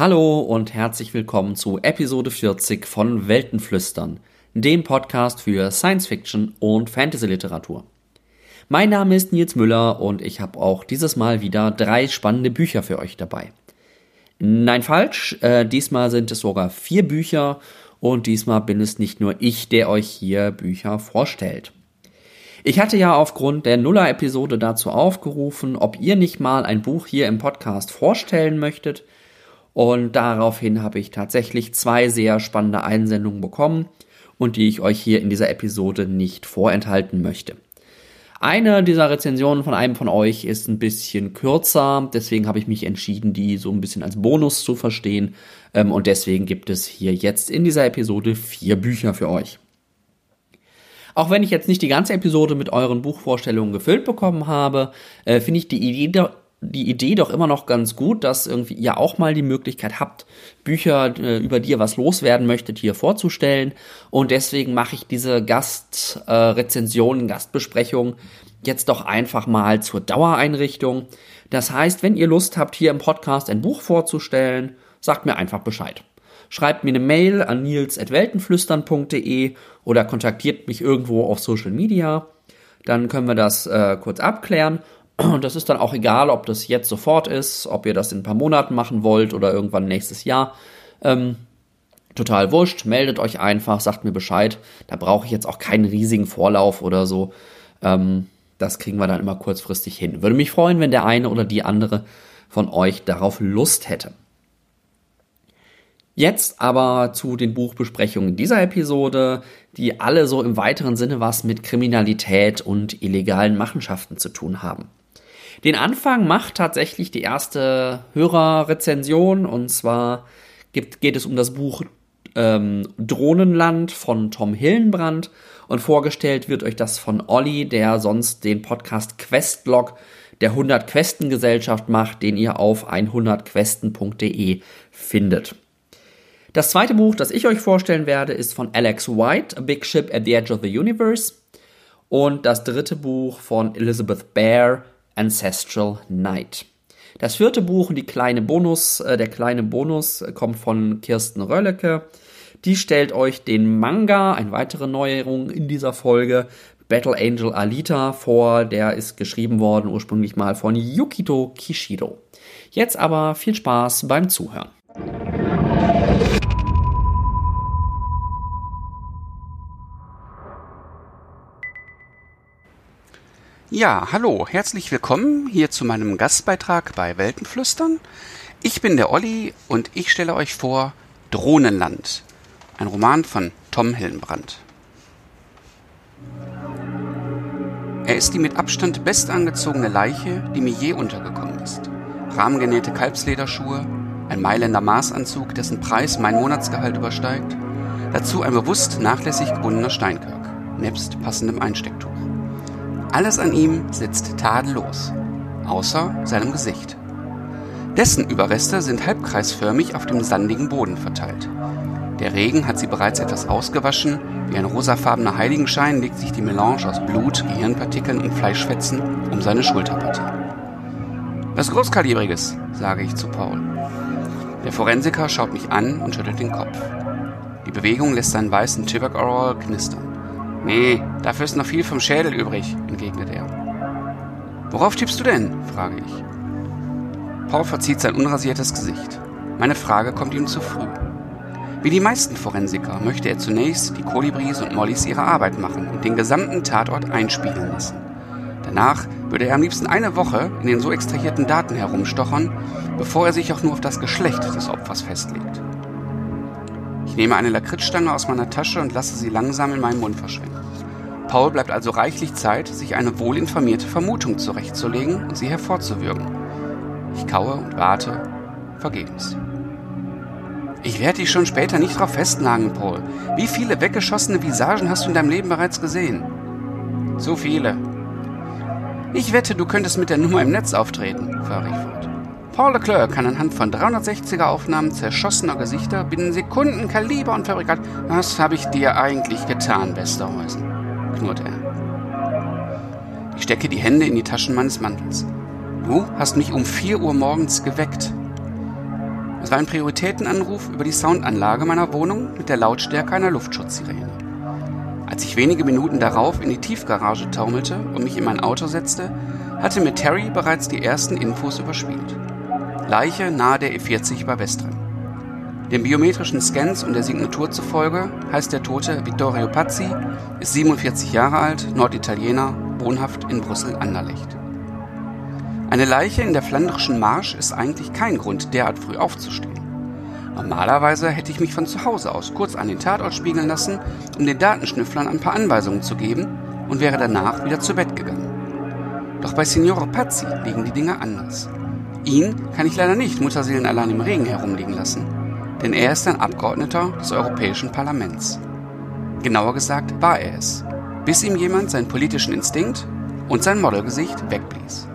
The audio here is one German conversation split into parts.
Hallo und herzlich willkommen zu Episode 40 von Weltenflüstern, dem Podcast für Science Fiction und Fantasy Literatur. Mein Name ist Nils Müller und ich habe auch dieses Mal wieder drei spannende Bücher für euch dabei. Nein, falsch, äh, diesmal sind es sogar vier Bücher und diesmal bin es nicht nur ich, der euch hier Bücher vorstellt. Ich hatte ja aufgrund der Nuller-Episode dazu aufgerufen, ob ihr nicht mal ein Buch hier im Podcast vorstellen möchtet. Und daraufhin habe ich tatsächlich zwei sehr spannende Einsendungen bekommen und die ich euch hier in dieser Episode nicht vorenthalten möchte. Eine dieser Rezensionen von einem von euch ist ein bisschen kürzer, deswegen habe ich mich entschieden, die so ein bisschen als Bonus zu verstehen. Ähm, und deswegen gibt es hier jetzt in dieser Episode vier Bücher für euch. Auch wenn ich jetzt nicht die ganze Episode mit euren Buchvorstellungen gefüllt bekommen habe, äh, finde ich die Idee, die Idee doch immer noch ganz gut, dass irgendwie ihr auch mal die Möglichkeit habt, Bücher, äh, über die ihr was loswerden möchtet, hier vorzustellen. Und deswegen mache ich diese Gastrezensionen, äh, Gastbesprechungen jetzt doch einfach mal zur Dauereinrichtung. Das heißt, wenn ihr Lust habt, hier im Podcast ein Buch vorzustellen, sagt mir einfach Bescheid. Schreibt mir eine Mail an nils.weltenflüstern.de oder kontaktiert mich irgendwo auf Social Media. Dann können wir das äh, kurz abklären. Und das ist dann auch egal, ob das jetzt sofort ist, ob ihr das in ein paar Monaten machen wollt oder irgendwann nächstes Jahr. Ähm, total wurscht. Meldet euch einfach, sagt mir Bescheid. Da brauche ich jetzt auch keinen riesigen Vorlauf oder so. Ähm, das kriegen wir dann immer kurzfristig hin. Würde mich freuen, wenn der eine oder die andere von euch darauf Lust hätte. Jetzt aber zu den Buchbesprechungen dieser Episode, die alle so im weiteren Sinne was mit Kriminalität und illegalen Machenschaften zu tun haben. Den Anfang macht tatsächlich die erste Hörerrezension und zwar gibt, geht es um das Buch ähm, Drohnenland von Tom Hillenbrand und vorgestellt wird euch das von Olli, der sonst den Podcast Questlog der 100 Questen Gesellschaft macht, den ihr auf 100questen.de findet. Das zweite Buch, das ich euch vorstellen werde, ist von Alex White, A Big Ship at the Edge of the Universe. Und das dritte Buch von Elizabeth Bear, Ancestral Night. Das vierte Buch und die kleine Bonus, äh, der kleine Bonus äh, kommt von Kirsten Röllecke. Die stellt euch den Manga, eine weitere Neuerung in dieser Folge, Battle Angel Alita vor. Der ist geschrieben worden ursprünglich mal von Yukito Kishido. Jetzt aber viel Spaß beim Zuhören. Ja, hallo, herzlich willkommen hier zu meinem Gastbeitrag bei Weltenflüstern. Ich bin der Olli und ich stelle euch vor Drohnenland, ein Roman von Tom Hillenbrand. Er ist die mit Abstand bestangezogene Leiche, die mir je untergekommen ist. Rahmengenähte Kalbslederschuhe, ein Mailänder Maßanzug, dessen Preis mein Monatsgehalt übersteigt, dazu ein bewusst nachlässig gebundener Steinkirk, nebst passendem Einstecktuch. Alles an ihm sitzt tadellos, außer seinem Gesicht. Dessen Überreste sind halbkreisförmig auf dem sandigen Boden verteilt. Der Regen hat sie bereits etwas ausgewaschen, wie ein rosafarbener Heiligenschein legt sich die Melange aus Blut, Gehirnpartikeln und Fleischfetzen um seine Schulterpartie. Was Großkalibriges, sage ich zu Paul. Der Forensiker schaut mich an und schüttelt den Kopf. Die Bewegung lässt seinen weißen Tibak-Overall knistern. Nee, dafür ist noch viel vom Schädel übrig, entgegnet er. Worauf tippst du denn? frage ich. Paul verzieht sein unrasiertes Gesicht. Meine Frage kommt ihm zu früh. Wie die meisten Forensiker möchte er zunächst die Kolibris und Mollys ihre Arbeit machen und den gesamten Tatort einspiegeln lassen. Danach würde er am liebsten eine Woche in den so extrahierten Daten herumstochern, bevor er sich auch nur auf das Geschlecht des Opfers festlegt. Ich nehme eine Lakritzstange aus meiner Tasche und lasse sie langsam in meinen Mund verschwinden. Paul bleibt also reichlich Zeit, sich eine wohlinformierte Vermutung zurechtzulegen und sie hervorzuwürgen. Ich kaue und warte, vergebens. Ich werde dich schon später nicht darauf festnageln, Paul. Wie viele weggeschossene Visagen hast du in deinem Leben bereits gesehen? Zu viele. Ich wette, du könntest mit der Nummer im Netz auftreten, fahre ich fort. Paul Leclerc kann anhand von 360er Aufnahmen zerschossener Gesichter binnen Sekunden Kaliber und Fabrikat. Was habe ich dir eigentlich getan, Westerhäusen? knurrt er. Ich stecke die Hände in die Taschen meines Mantels. Du hast mich um 4 Uhr morgens geweckt. Es war ein Prioritätenanruf über die Soundanlage meiner Wohnung mit der Lautstärke einer Luftschutzsirene. Als ich wenige Minuten darauf in die Tiefgarage taumelte und mich in mein Auto setzte, hatte mir Terry bereits die ersten Infos überspielt. Leiche nahe der E40 bei Westren. Den biometrischen Scans und der Signatur zufolge heißt der Tote Vittorio Pazzi, ist 47 Jahre alt, Norditaliener, wohnhaft in Brüssel-Anderlecht. Eine Leiche in der flandrischen Marsch ist eigentlich kein Grund, derart früh aufzustehen. Normalerweise hätte ich mich von zu Hause aus kurz an den Tatort spiegeln lassen, um den Datenschnüfflern ein paar Anweisungen zu geben und wäre danach wieder zu Bett gegangen. Doch bei Signore Pazzi liegen die Dinge anders. Ihn kann ich leider nicht mutterseelenallein im Regen herumliegen lassen, denn er ist ein Abgeordneter des Europäischen Parlaments. Genauer gesagt war er es, bis ihm jemand seinen politischen Instinkt und sein Modelgesicht wegblies.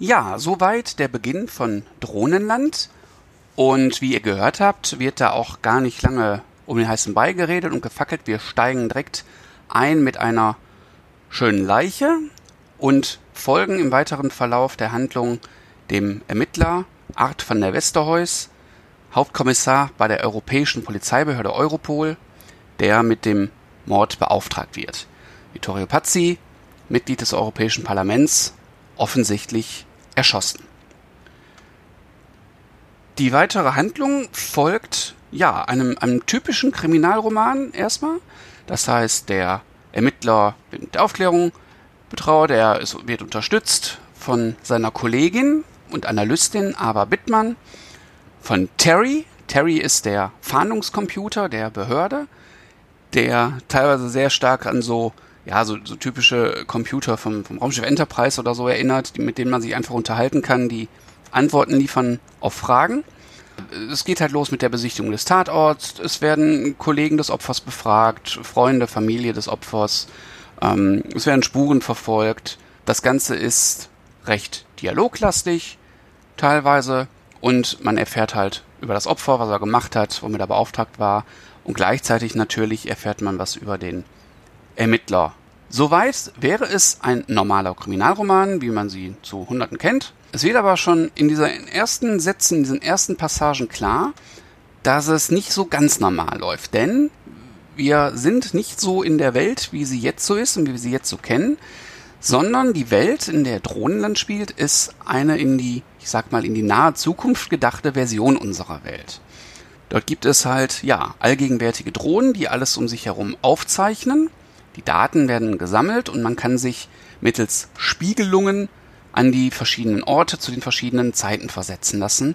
Ja, soweit der Beginn von Drohnenland. Und wie ihr gehört habt, wird da auch gar nicht lange um den heißen Brei geredet und gefackelt. Wir steigen direkt ein mit einer schönen Leiche und folgen im weiteren Verlauf der Handlung dem Ermittler Art van der Westerhuis, Hauptkommissar bei der Europäischen Polizeibehörde Europol, der mit dem Mord beauftragt wird. Vittorio Pazzi, Mitglied des Europäischen Parlaments, offensichtlich erschossen. Die weitere Handlung folgt ja einem, einem typischen Kriminalroman erstmal. Das heißt, der Ermittler der Aufklärung betraut, er ist, wird unterstützt von seiner Kollegin und Analystin Ava Bittmann, von Terry. Terry ist der Fahndungscomputer der Behörde, der teilweise sehr stark an so ja, so, so typische Computer vom, vom Raumschiff Enterprise oder so erinnert, die, mit denen man sich einfach unterhalten kann, die Antworten liefern auf Fragen. Es geht halt los mit der Besichtigung des Tatorts. Es werden Kollegen des Opfers befragt, Freunde, Familie des Opfers. Ähm, es werden Spuren verfolgt. Das Ganze ist recht dialoglastig, teilweise. Und man erfährt halt über das Opfer, was er gemacht hat, womit er beauftragt war. Und gleichzeitig natürlich erfährt man was über den Ermittler. Soweit wäre es ein normaler Kriminalroman, wie man sie zu Hunderten kennt. Es wird aber schon in diesen ersten Sätzen, in diesen ersten Passagen klar, dass es nicht so ganz normal läuft. Denn wir sind nicht so in der Welt, wie sie jetzt so ist und wie wir sie jetzt so kennen, sondern die Welt, in der Drohnenland spielt, ist eine in die, ich sag mal, in die nahe Zukunft gedachte Version unserer Welt. Dort gibt es halt, ja, allgegenwärtige Drohnen, die alles um sich herum aufzeichnen die Daten werden gesammelt und man kann sich mittels Spiegelungen an die verschiedenen Orte zu den verschiedenen Zeiten versetzen lassen.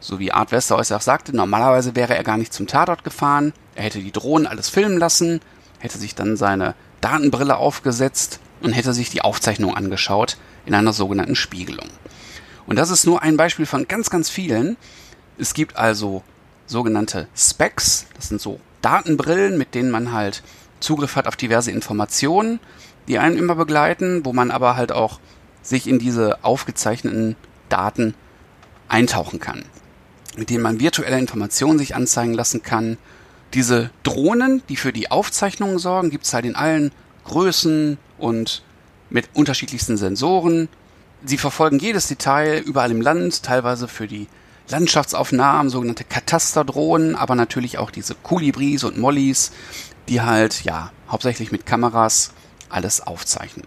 So wie Art Westerhaus auch sagte, normalerweise wäre er gar nicht zum Tatort gefahren, er hätte die Drohnen alles filmen lassen, hätte sich dann seine Datenbrille aufgesetzt und hätte sich die Aufzeichnung angeschaut in einer sogenannten Spiegelung. Und das ist nur ein Beispiel von ganz, ganz vielen. Es gibt also sogenannte Specs, das sind so Datenbrillen, mit denen man halt Zugriff hat auf diverse Informationen, die einen immer begleiten, wo man aber halt auch sich in diese aufgezeichneten Daten eintauchen kann, mit denen man virtuelle Informationen sich anzeigen lassen kann. Diese Drohnen, die für die Aufzeichnungen sorgen, gibt es halt in allen Größen und mit unterschiedlichsten Sensoren. Sie verfolgen jedes Detail überall im Land, teilweise für die Landschaftsaufnahmen, sogenannte Katasterdrohnen, aber natürlich auch diese Kolibris und Mollys, die halt, ja, hauptsächlich mit Kameras alles aufzeichnen.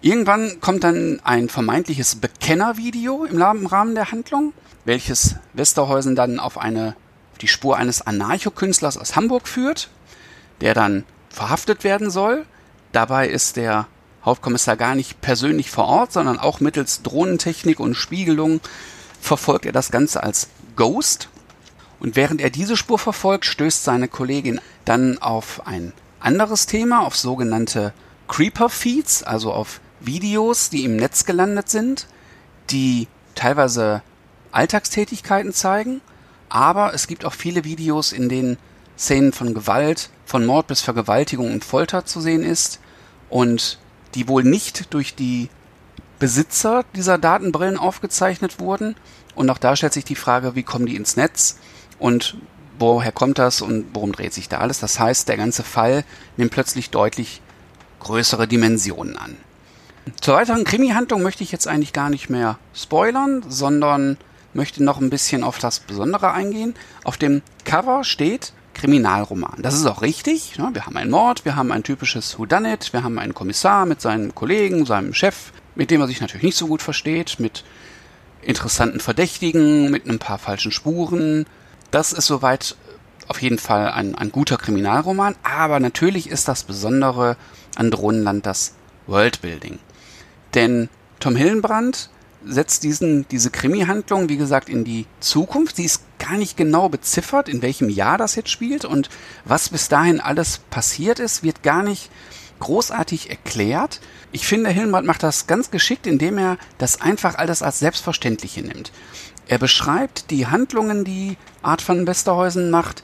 Irgendwann kommt dann ein vermeintliches Bekennervideo im Rahmen der Handlung, welches Westerhäusen dann auf eine, die Spur eines Anarchokünstlers aus Hamburg führt, der dann verhaftet werden soll. Dabei ist der Hauptkommissar gar nicht persönlich vor Ort, sondern auch mittels Drohnentechnik und Spiegelung verfolgt er das Ganze als Ghost. Und während er diese Spur verfolgt, stößt seine Kollegin dann auf ein anderes Thema, auf sogenannte Creeper-Feeds, also auf Videos, die im Netz gelandet sind, die teilweise Alltagstätigkeiten zeigen, aber es gibt auch viele Videos, in denen Szenen von Gewalt, von Mord bis Vergewaltigung und Folter zu sehen ist und die wohl nicht durch die Besitzer dieser Datenbrillen aufgezeichnet wurden. Und auch da stellt sich die Frage, wie kommen die ins Netz und woher kommt das und worum dreht sich da alles. Das heißt, der ganze Fall nimmt plötzlich deutlich größere Dimensionen an. Zur weiteren Krimi-Handlung möchte ich jetzt eigentlich gar nicht mehr spoilern, sondern möchte noch ein bisschen auf das Besondere eingehen. Auf dem Cover steht Kriminalroman. Das ist auch richtig. Ne? Wir haben einen Mord, wir haben ein typisches Whodunit, wir haben einen Kommissar mit seinen Kollegen, seinem Chef, mit dem er sich natürlich nicht so gut versteht, mit interessanten Verdächtigen, mit ein paar falschen Spuren. Das ist soweit auf jeden Fall ein, ein guter Kriminalroman, aber natürlich ist das Besondere an Drohnenland das Worldbuilding. Denn Tom Hillenbrand setzt diesen, diese Krimi-Handlung, wie gesagt, in die Zukunft. Sie ist gar nicht genau beziffert, in welchem Jahr das jetzt spielt und was bis dahin alles passiert ist, wird gar nicht großartig erklärt. Ich finde, Hillenbrand macht das ganz geschickt, indem er das einfach alles als Selbstverständliche nimmt. Er beschreibt die Handlungen, die Art van Westerhäusen macht,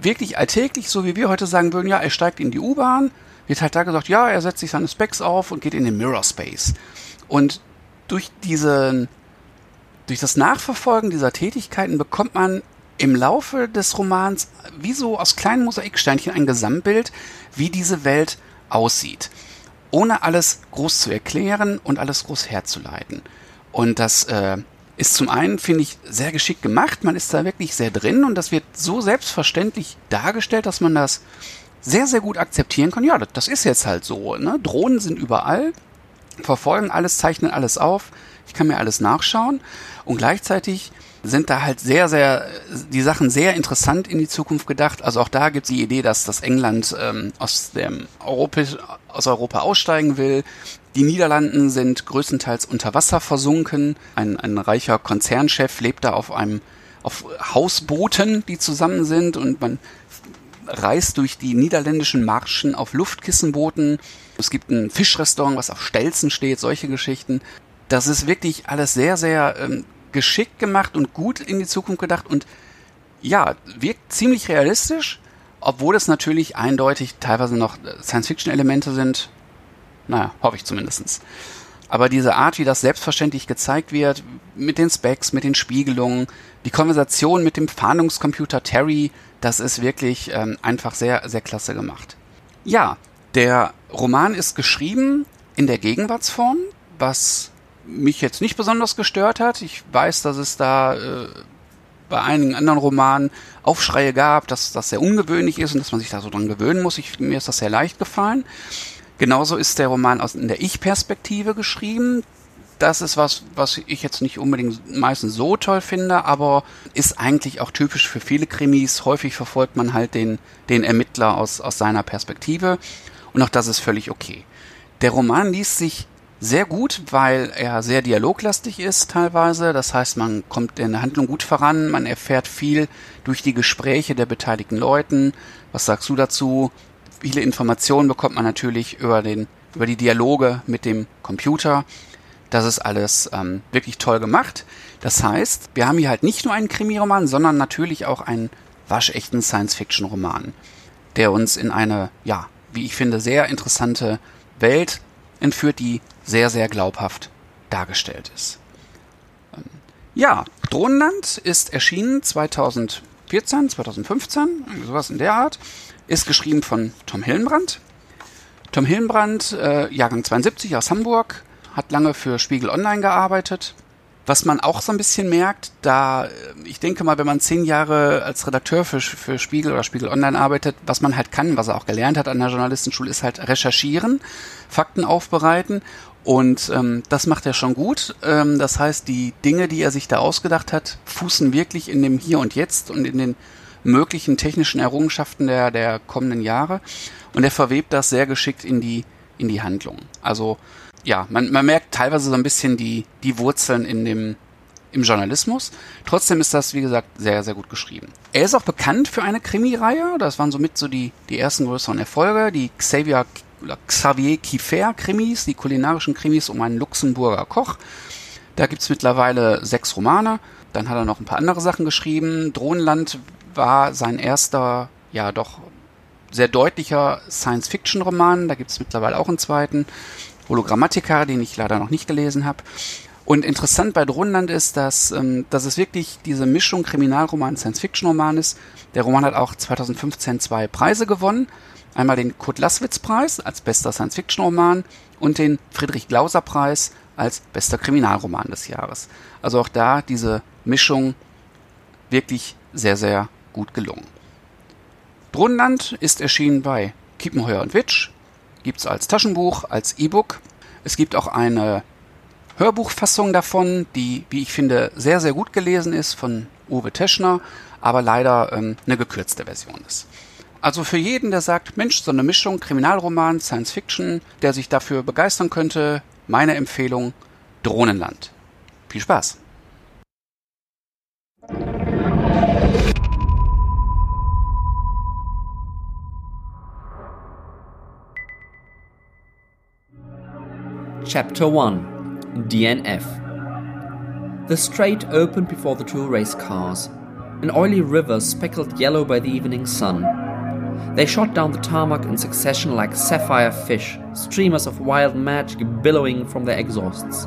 wirklich alltäglich, so wie wir heute sagen würden, ja, er steigt in die U-Bahn, wird halt da gesagt, ja, er setzt sich seine Specs auf und geht in den Mirror Space. Und durch diese, durch das Nachverfolgen dieser Tätigkeiten bekommt man im Laufe des Romans wie so aus kleinen Mosaiksteinchen ein Gesamtbild, wie diese Welt aussieht. Ohne alles groß zu erklären und alles groß herzuleiten. Und das äh, ist zum einen, finde ich, sehr geschickt gemacht. Man ist da wirklich sehr drin und das wird so selbstverständlich dargestellt, dass man das sehr, sehr gut akzeptieren kann. Ja, das, das ist jetzt halt so. Ne? Drohnen sind überall verfolgen alles, zeichnen alles auf. Ich kann mir alles nachschauen. Und gleichzeitig sind da halt sehr, sehr, die Sachen sehr interessant in die Zukunft gedacht. Also auch da gibt es die Idee, dass das England ähm, aus, dem Europa, aus Europa aussteigen will. Die Niederlanden sind größtenteils unter Wasser versunken. Ein, ein reicher Konzernchef lebt da auf einem auf Hausbooten, die zusammen sind und man reist durch die niederländischen Marschen auf Luftkissenbooten. Es gibt ein Fischrestaurant, was auf Stelzen steht, solche Geschichten. Das ist wirklich alles sehr, sehr ähm, geschickt gemacht und gut in die Zukunft gedacht und ja, wirkt ziemlich realistisch, obwohl es natürlich eindeutig teilweise noch Science-Fiction-Elemente sind. Naja, hoffe ich zumindestens. Aber diese Art, wie das selbstverständlich gezeigt wird, mit den Specs, mit den Spiegelungen, die Konversation mit dem Fahndungscomputer Terry, das ist wirklich ähm, einfach sehr, sehr klasse gemacht. Ja, der Roman ist geschrieben in der Gegenwartsform, was mich jetzt nicht besonders gestört hat. Ich weiß, dass es da äh, bei einigen anderen Romanen Aufschreie gab, dass das sehr ungewöhnlich ist und dass man sich da so dran gewöhnen muss. Ich, mir ist das sehr leicht gefallen. Genauso ist der Roman aus in der Ich-Perspektive geschrieben das ist was, was ich jetzt nicht unbedingt meistens so toll finde, aber ist eigentlich auch typisch für viele Krimis. Häufig verfolgt man halt den, den Ermittler aus, aus seiner Perspektive und auch das ist völlig okay. Der Roman liest sich sehr gut, weil er sehr dialoglastig ist teilweise. Das heißt, man kommt in der Handlung gut voran, man erfährt viel durch die Gespräche der beteiligten Leuten. Was sagst du dazu? Viele Informationen bekommt man natürlich über den über die Dialoge mit dem Computer. Das ist alles ähm, wirklich toll gemacht. Das heißt, wir haben hier halt nicht nur einen Krimiroman, sondern natürlich auch einen waschechten Science-Fiction-Roman, der uns in eine, ja, wie ich finde, sehr interessante Welt entführt, die sehr, sehr glaubhaft dargestellt ist. Ähm, ja, Drohnenland ist erschienen 2014, 2015, sowas in der Art, ist geschrieben von Tom Hillenbrand. Tom Hillenbrand, äh, Jahrgang 72 aus Hamburg, hat lange für Spiegel Online gearbeitet. Was man auch so ein bisschen merkt, da, äh, ich denke mal, wenn man zehn Jahre als Redakteur für, für Spiegel oder Spiegel Online arbeitet, was man halt kann, was er auch gelernt hat an der Journalistenschule, ist halt recherchieren, Fakten aufbereiten und ähm, das macht er schon gut. Ähm, das heißt, die Dinge, die er sich da ausgedacht hat, fußen wirklich in dem Hier und Jetzt und in den möglichen technischen Errungenschaften der, der kommenden Jahre. Und er verwebt das sehr geschickt in die, in die Handlung. Also ja, man, man merkt teilweise so ein bisschen die, die Wurzeln in dem, im Journalismus. Trotzdem ist das, wie gesagt, sehr, sehr gut geschrieben. Er ist auch bekannt für eine Krimireihe. Das waren somit so die, die ersten größeren Erfolge. Die Xavier, Xavier Kiefer Krimis, die kulinarischen Krimis um einen Luxemburger Koch. Da gibt's mittlerweile sechs Romane. Dann hat er noch ein paar andere Sachen geschrieben. Drohnenland war sein erster, ja doch sehr deutlicher Science-Fiction-Roman. Da gibt's mittlerweile auch einen zweiten. Hologrammatika, den ich leider noch nicht gelesen habe. Und interessant bei Drohnenland ist, dass, ähm, dass es wirklich diese Mischung Kriminalroman, Science-Fiction-Roman ist. Der Roman hat auch 2015 zwei Preise gewonnen. Einmal den Kurt Laßwitz-Preis als bester Science-Fiction-Roman und den Friedrich-Glauser-Preis als bester Kriminalroman des Jahres. Also auch da diese Mischung wirklich sehr, sehr gut gelungen. Drohnenland ist erschienen bei Kiepenheuer und Witsch, gibt es als Taschenbuch, als E-Book. Es gibt auch eine Hörbuchfassung davon, die, wie ich finde, sehr, sehr gut gelesen ist von Uwe Teschner, aber leider ähm, eine gekürzte Version ist. Also für jeden, der sagt, Mensch, so eine Mischung Kriminalroman, Science Fiction, der sich dafür begeistern könnte, meine Empfehlung Drohnenland. Viel Spaß! Chapter 1 DNF. The strait opened before the two race cars, an oily river speckled yellow by the evening sun. They shot down the tarmac in succession like sapphire fish, streamers of wild magic billowing from their exhausts.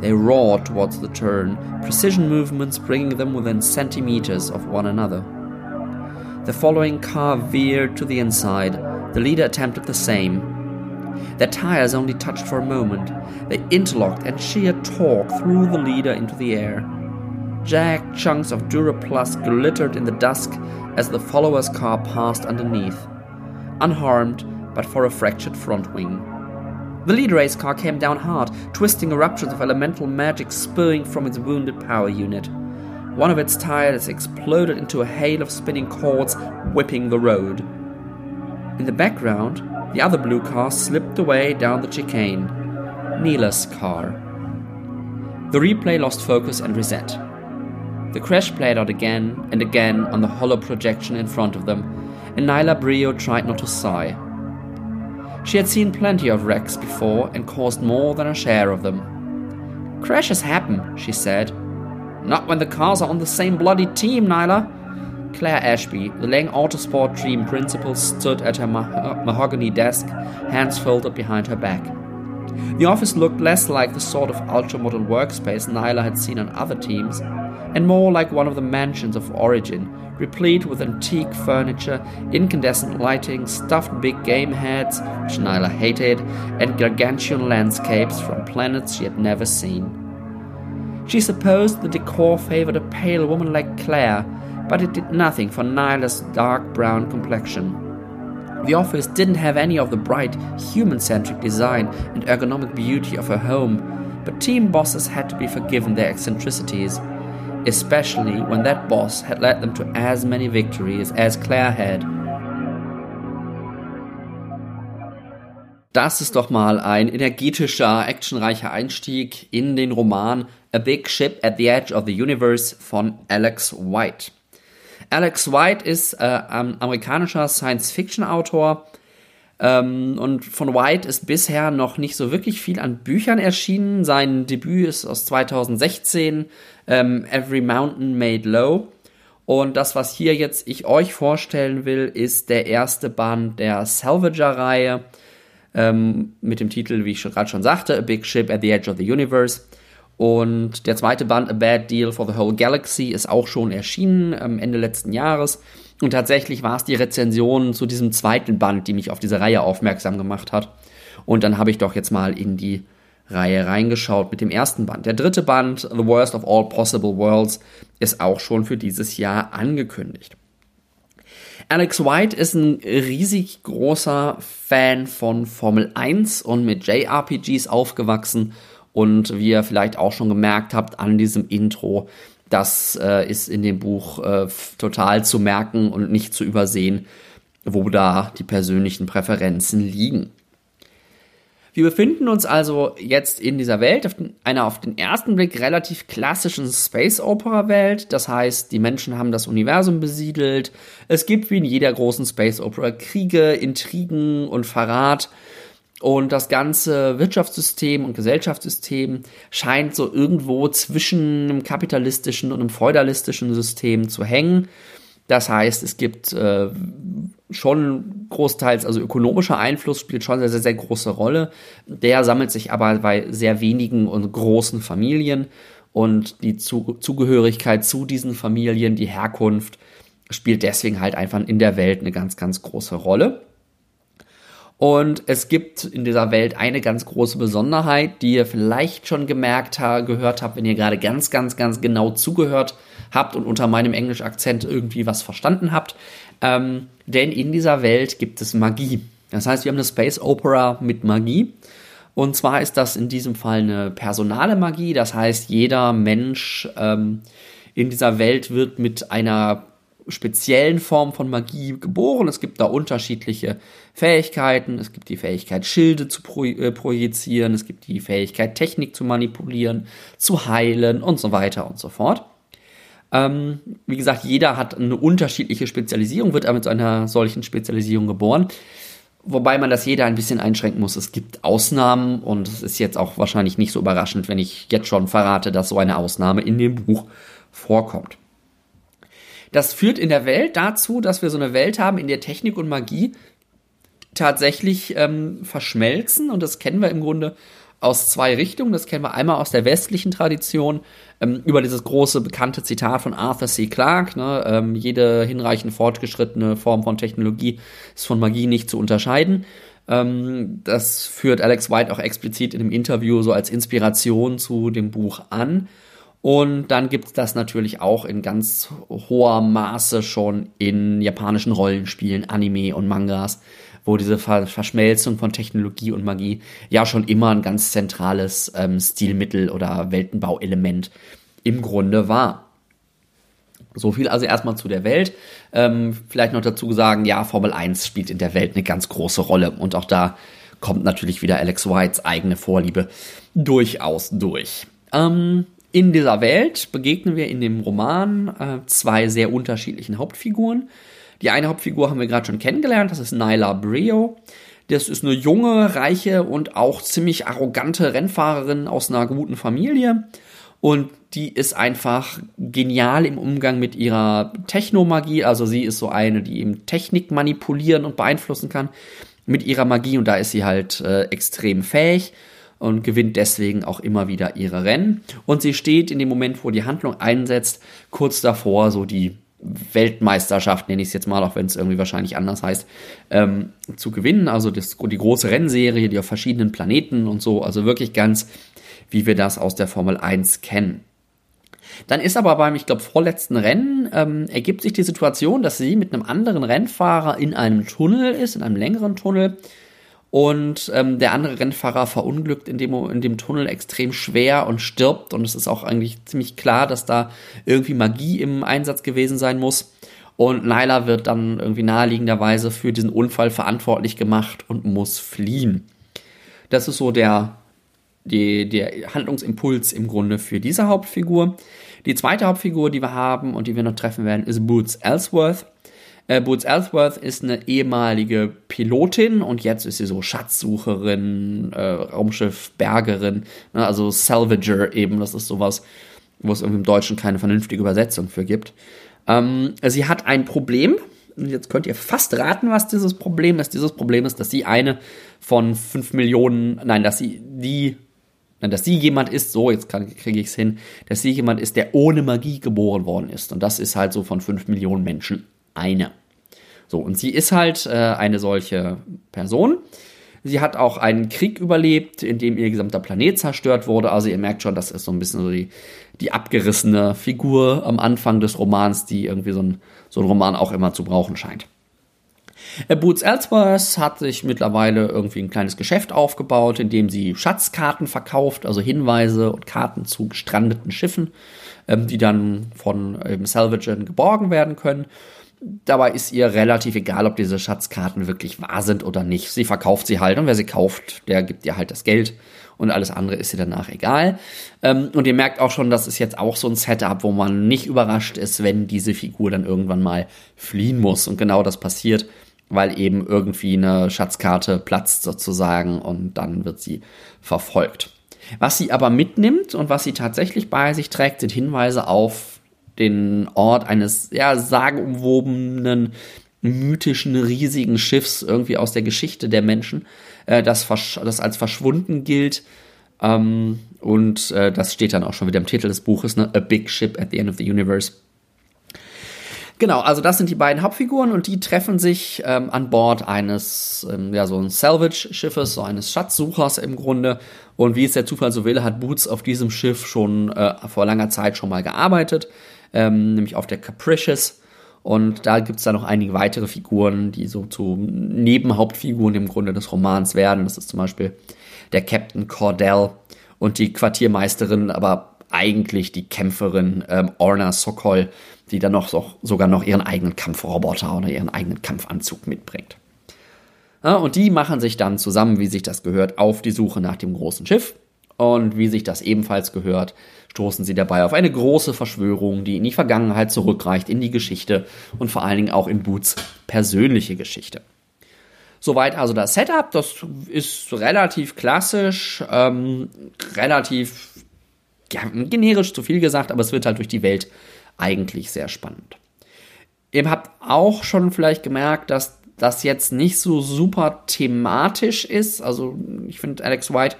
They roared towards the turn, precision movements bringing them within centimeters of one another. The following car veered to the inside. The leader attempted the same. Their tires only touched for a moment. They interlocked and sheer torque threw the leader into the air. Jagged chunks of Duraplast glittered in the dusk as the follower's car passed underneath, unharmed but for a fractured front wing. The lead race car came down hard, twisting eruptions of elemental magic spewing from its wounded power unit. One of its tires exploded into a hail of spinning cords, whipping the road. In the background, the other blue car slipped away down the chicane. Neela's car. The replay lost focus and reset. The crash played out again and again on the hollow projection in front of them, and Nyla Brio tried not to sigh. She had seen plenty of wrecks before and caused more than a share of them. Crashes happen, she said. Not when the cars are on the same bloody team, Nyla. Claire Ashby, the Lang Autosport team principal, stood at her ma- mahogany desk, hands folded behind her back. The office looked less like the sort of ultra-modern workspace Nyla had seen on other teams, and more like one of the mansions of Origin, replete with antique furniture, incandescent lighting, stuffed big game heads, which Nyla hated, and gargantuan landscapes from planets she had never seen. She supposed the decor favored a pale woman like Claire, but it did nothing for Nyla's dark brown complexion. The office didn't have any of the bright, human centric design and ergonomic beauty of her home, but team bosses had to be forgiven their eccentricities, especially when that boss had led them to as many victories as Claire had. Das ist doch mal ein energetischer, actionreicher Einstieg in den Roman A Big Ship at the Edge of the Universe von Alex White. Alex White ist äh, amerikanischer Science-Fiction-Autor. Ähm, und von White ist bisher noch nicht so wirklich viel an Büchern erschienen. Sein Debüt ist aus 2016, ähm, Every Mountain Made Low. Und das, was hier jetzt ich euch vorstellen will, ist der erste Band der Salvager-Reihe ähm, mit dem Titel, wie ich gerade schon sagte, A Big Ship at the Edge of the Universe. Und der zweite Band, A Bad Deal for the Whole Galaxy, ist auch schon erschienen am Ende letzten Jahres. Und tatsächlich war es die Rezension zu diesem zweiten Band, die mich auf diese Reihe aufmerksam gemacht hat. Und dann habe ich doch jetzt mal in die Reihe reingeschaut mit dem ersten Band. Der dritte Band, The Worst of All Possible Worlds, ist auch schon für dieses Jahr angekündigt. Alex White ist ein riesig großer Fan von Formel 1 und mit JRPGs aufgewachsen und wie ihr vielleicht auch schon gemerkt habt an diesem Intro, das äh, ist in dem Buch äh, total zu merken und nicht zu übersehen, wo da die persönlichen Präferenzen liegen. Wir befinden uns also jetzt in dieser Welt, einer auf den ersten Blick relativ klassischen Space Opera Welt. Das heißt, die Menschen haben das Universum besiedelt. Es gibt wie in jeder großen Space Opera Kriege, Intrigen und Verrat. Und das ganze Wirtschaftssystem und Gesellschaftssystem scheint so irgendwo zwischen einem kapitalistischen und einem feudalistischen System zu hängen. Das heißt, es gibt äh, schon großteils, also ökonomischer Einfluss spielt schon eine sehr, sehr große Rolle. Der sammelt sich aber bei sehr wenigen und großen Familien und die Zugehörigkeit zu diesen Familien, die Herkunft, spielt deswegen halt einfach in der Welt eine ganz, ganz große Rolle. Und es gibt in dieser Welt eine ganz große Besonderheit, die ihr vielleicht schon gemerkt habt, gehört habt, wenn ihr gerade ganz, ganz, ganz genau zugehört habt und unter meinem Englisch-Akzent irgendwie was verstanden habt. Ähm, denn in dieser Welt gibt es Magie. Das heißt, wir haben eine Space Opera mit Magie. Und zwar ist das in diesem Fall eine personale Magie. Das heißt, jeder Mensch ähm, in dieser Welt wird mit einer speziellen Form von Magie geboren. Es gibt da unterschiedliche Fähigkeiten. Es gibt die Fähigkeit, Schilde zu pro äh, projizieren. Es gibt die Fähigkeit, Technik zu manipulieren, zu heilen und so weiter und so fort. Ähm, wie gesagt, jeder hat eine unterschiedliche Spezialisierung, wird aber mit einer solchen Spezialisierung geboren. Wobei man das jeder ein bisschen einschränken muss. Es gibt Ausnahmen und es ist jetzt auch wahrscheinlich nicht so überraschend, wenn ich jetzt schon verrate, dass so eine Ausnahme in dem Buch vorkommt. Das führt in der Welt dazu, dass wir so eine Welt haben, in der Technik und Magie tatsächlich ähm, verschmelzen. Und das kennen wir im Grunde aus zwei Richtungen. Das kennen wir einmal aus der westlichen Tradition ähm, über dieses große bekannte Zitat von Arthur C. Clarke. Ne, ähm, jede hinreichend fortgeschrittene Form von Technologie ist von Magie nicht zu unterscheiden. Ähm, das führt Alex White auch explizit in dem Interview so als Inspiration zu dem Buch an. Und dann gibt es das natürlich auch in ganz hoher Maße schon in japanischen Rollenspielen, Anime und Mangas, wo diese Verschmelzung von Technologie und Magie ja schon immer ein ganz zentrales ähm, Stilmittel oder Weltenbauelement im Grunde war. So viel also erstmal zu der Welt. Ähm, vielleicht noch dazu sagen, ja, Formel 1 spielt in der Welt eine ganz große Rolle. Und auch da kommt natürlich wieder Alex Whites eigene Vorliebe durchaus durch. Ähm, in dieser Welt begegnen wir in dem Roman äh, zwei sehr unterschiedlichen Hauptfiguren. Die eine Hauptfigur haben wir gerade schon kennengelernt, das ist Nyla Brio. Das ist eine junge, reiche und auch ziemlich arrogante Rennfahrerin aus einer guten Familie. Und die ist einfach genial im Umgang mit ihrer Technomagie. Also sie ist so eine, die eben Technik manipulieren und beeinflussen kann mit ihrer Magie. Und da ist sie halt äh, extrem fähig und gewinnt deswegen auch immer wieder ihre Rennen. Und sie steht in dem Moment, wo die Handlung einsetzt, kurz davor, so die Weltmeisterschaft, nenne ich es jetzt mal, auch wenn es irgendwie wahrscheinlich anders heißt, ähm, zu gewinnen. Also das, die große Rennserie, die auf verschiedenen Planeten und so, also wirklich ganz, wie wir das aus der Formel 1 kennen. Dann ist aber beim, ich glaube, vorletzten Rennen ähm, ergibt sich die Situation, dass sie mit einem anderen Rennfahrer in einem Tunnel ist, in einem längeren Tunnel und ähm, der andere Rennfahrer verunglückt in dem, in dem Tunnel extrem schwer und stirbt. Und es ist auch eigentlich ziemlich klar, dass da irgendwie Magie im Einsatz gewesen sein muss. Und Nyla wird dann irgendwie naheliegenderweise für diesen Unfall verantwortlich gemacht und muss fliehen. Das ist so der, die, der Handlungsimpuls im Grunde für diese Hauptfigur. Die zweite Hauptfigur, die wir haben und die wir noch treffen werden, ist Boots Ellsworth. Äh, Boots Ellsworth ist eine ehemalige Pilotin und jetzt ist sie so Schatzsucherin, äh, Raumschiffbergerin, ne, also Salvager eben. Das ist sowas, wo es irgendwie im Deutschen keine vernünftige Übersetzung für gibt. Ähm, sie hat ein Problem. Jetzt könnt ihr fast raten, was dieses Problem ist. Dieses Problem ist, dass sie eine von fünf Millionen, nein, dass sie die Nein, dass sie jemand ist, so, jetzt kriege ich es hin, dass sie jemand ist, der ohne Magie geboren worden ist. Und das ist halt so von fünf Millionen Menschen eine. So, und sie ist halt äh, eine solche Person. Sie hat auch einen Krieg überlebt, in dem ihr gesamter Planet zerstört wurde. Also ihr merkt schon, das ist so ein bisschen so die, die abgerissene Figur am Anfang des Romans, die irgendwie so ein, so ein Roman auch immer zu brauchen scheint. Äh, Boots Ellsworth hat sich mittlerweile irgendwie ein kleines Geschäft aufgebaut, in dem sie Schatzkarten verkauft, also Hinweise und Karten zu gestrandeten Schiffen, ähm, die dann von ähm, Salvagern geborgen werden können. Dabei ist ihr relativ egal, ob diese Schatzkarten wirklich wahr sind oder nicht. Sie verkauft sie halt und wer sie kauft, der gibt ihr halt das Geld und alles andere ist ihr danach egal. Ähm, und ihr merkt auch schon, das ist jetzt auch so ein Setup, wo man nicht überrascht ist, wenn diese Figur dann irgendwann mal fliehen muss. Und genau das passiert, weil eben irgendwie eine Schatzkarte platzt sozusagen und dann wird sie verfolgt. Was sie aber mitnimmt und was sie tatsächlich bei sich trägt, sind Hinweise auf den Ort eines ja sagenumwobenen mythischen riesigen Schiffs irgendwie aus der Geschichte der Menschen, äh, das, das als verschwunden gilt. Ähm, und äh, das steht dann auch schon wieder im Titel des Buches, ne? A Big Ship at the End of the Universe. Genau, also das sind die beiden Hauptfiguren und die treffen sich ähm, an Bord eines, ähm, ja, so ein Salvage-Schiffes, so eines Schatzsuchers im Grunde. Und wie es der Zufall so will, hat Boots auf diesem Schiff schon äh, vor langer Zeit schon mal gearbeitet, ähm, nämlich auf der Capricious. Und da gibt's dann noch einige weitere Figuren, die so zu Nebenhauptfiguren im Grunde des Romans werden. Das ist zum Beispiel der Captain Cordell und die Quartiermeisterin, aber eigentlich die Kämpferin ähm, Orna Sokol, die dann noch so, sogar noch ihren eigenen Kampfroboter oder ihren eigenen Kampfanzug mitbringt. Ja, und die machen sich dann zusammen, wie sich das gehört, auf die Suche nach dem großen Schiff. Und wie sich das ebenfalls gehört, stoßen sie dabei auf eine große Verschwörung, die in die Vergangenheit zurückreicht, in die Geschichte und vor allen Dingen auch in Boots persönliche Geschichte. Soweit also das Setup, das ist relativ klassisch, ähm, relativ ja, generisch zu viel gesagt, aber es wird halt durch die Welt eigentlich sehr spannend. Ihr habt auch schon vielleicht gemerkt, dass das jetzt nicht so super thematisch ist. Also ich finde, Alex White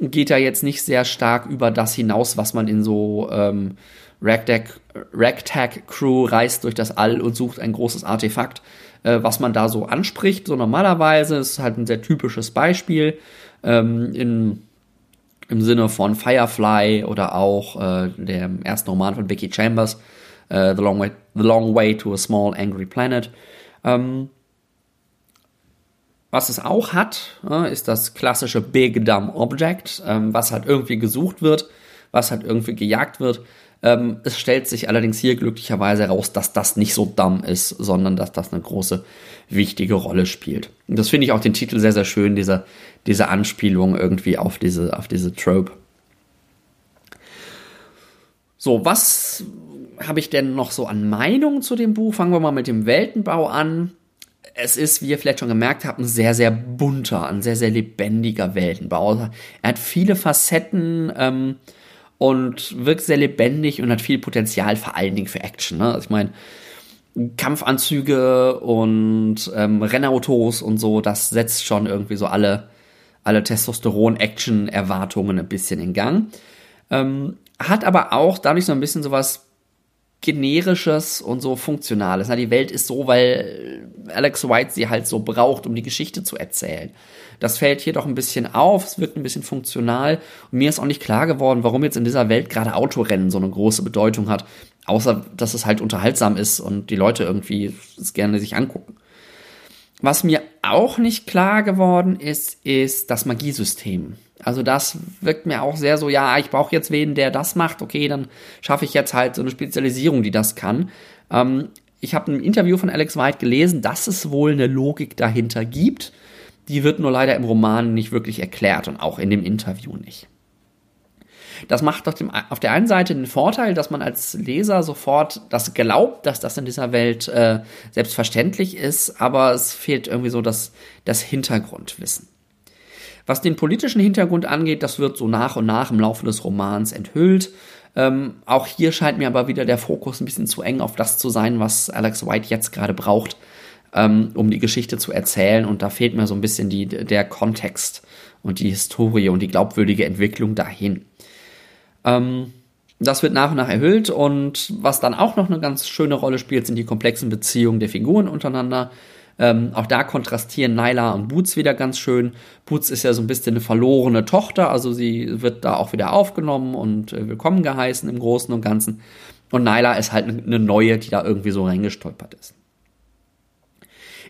geht da jetzt nicht sehr stark über das hinaus, was man in so ähm, Ragtag-Crew reist durch das All und sucht ein großes Artefakt, äh, was man da so anspricht. So normalerweise ist halt ein sehr typisches Beispiel ähm, in im Sinne von Firefly oder auch äh, dem ersten Roman von Becky Chambers, äh, The, Long Way, The Long Way to a Small Angry Planet. Ähm, was es auch hat, ist das klassische Big Dumb Object, ähm, was halt irgendwie gesucht wird, was halt irgendwie gejagt wird. Ähm, es stellt sich allerdings hier glücklicherweise heraus, dass das nicht so dumm ist, sondern dass das eine große, wichtige Rolle spielt. Und das finde ich auch den Titel sehr, sehr schön, diese, diese Anspielung irgendwie auf diese, auf diese Trope. So, was habe ich denn noch so an Meinungen zu dem Buch? Fangen wir mal mit dem Weltenbau an. Es ist, wie ihr vielleicht schon gemerkt habt, ein sehr, sehr bunter, ein sehr, sehr lebendiger Weltenbau. Er hat viele Facetten ähm, und wirkt sehr lebendig und hat viel Potenzial, vor allen Dingen für Action. Ne? Also ich meine, Kampfanzüge und ähm, Rennautos und so, das setzt schon irgendwie so alle, alle Testosteron-Action-Erwartungen ein bisschen in Gang. Ähm, hat aber auch dadurch so ein bisschen sowas generisches und so funktionales. Na, die Welt ist so, weil Alex White sie halt so braucht, um die Geschichte zu erzählen. Das fällt hier doch ein bisschen auf, es wirkt ein bisschen funktional und mir ist auch nicht klar geworden, warum jetzt in dieser Welt gerade Autorennen so eine große Bedeutung hat, außer dass es halt unterhaltsam ist und die Leute irgendwie es gerne sich angucken. Was mir auch nicht klar geworden ist, ist das Magiesystem. Also das wirkt mir auch sehr so, ja, ich brauche jetzt wen, der das macht. Okay, dann schaffe ich jetzt halt so eine Spezialisierung, die das kann. Ähm, ich habe ein Interview von Alex White gelesen, dass es wohl eine Logik dahinter gibt. Die wird nur leider im Roman nicht wirklich erklärt und auch in dem Interview nicht. Das macht auf der einen Seite den Vorteil, dass man als Leser sofort das glaubt, dass das in dieser Welt äh, selbstverständlich ist, aber es fehlt irgendwie so das, das Hintergrundwissen. Was den politischen Hintergrund angeht, das wird so nach und nach im Laufe des Romans enthüllt. Ähm, auch hier scheint mir aber wieder der Fokus ein bisschen zu eng auf das zu sein, was Alex White jetzt gerade braucht ähm, um die Geschichte zu erzählen. Und da fehlt mir so ein bisschen die, der Kontext und die Historie und die glaubwürdige Entwicklung dahin. Ähm, das wird nach und nach erhöht und was dann auch noch eine ganz schöne Rolle spielt, sind die komplexen Beziehungen der Figuren untereinander. Ähm, auch da kontrastieren Nyla und Boots wieder ganz schön. Boots ist ja so ein bisschen eine verlorene Tochter, also sie wird da auch wieder aufgenommen und äh, willkommen geheißen im Großen und Ganzen. Und Nyla ist halt eine neue, die da irgendwie so reingestolpert ist.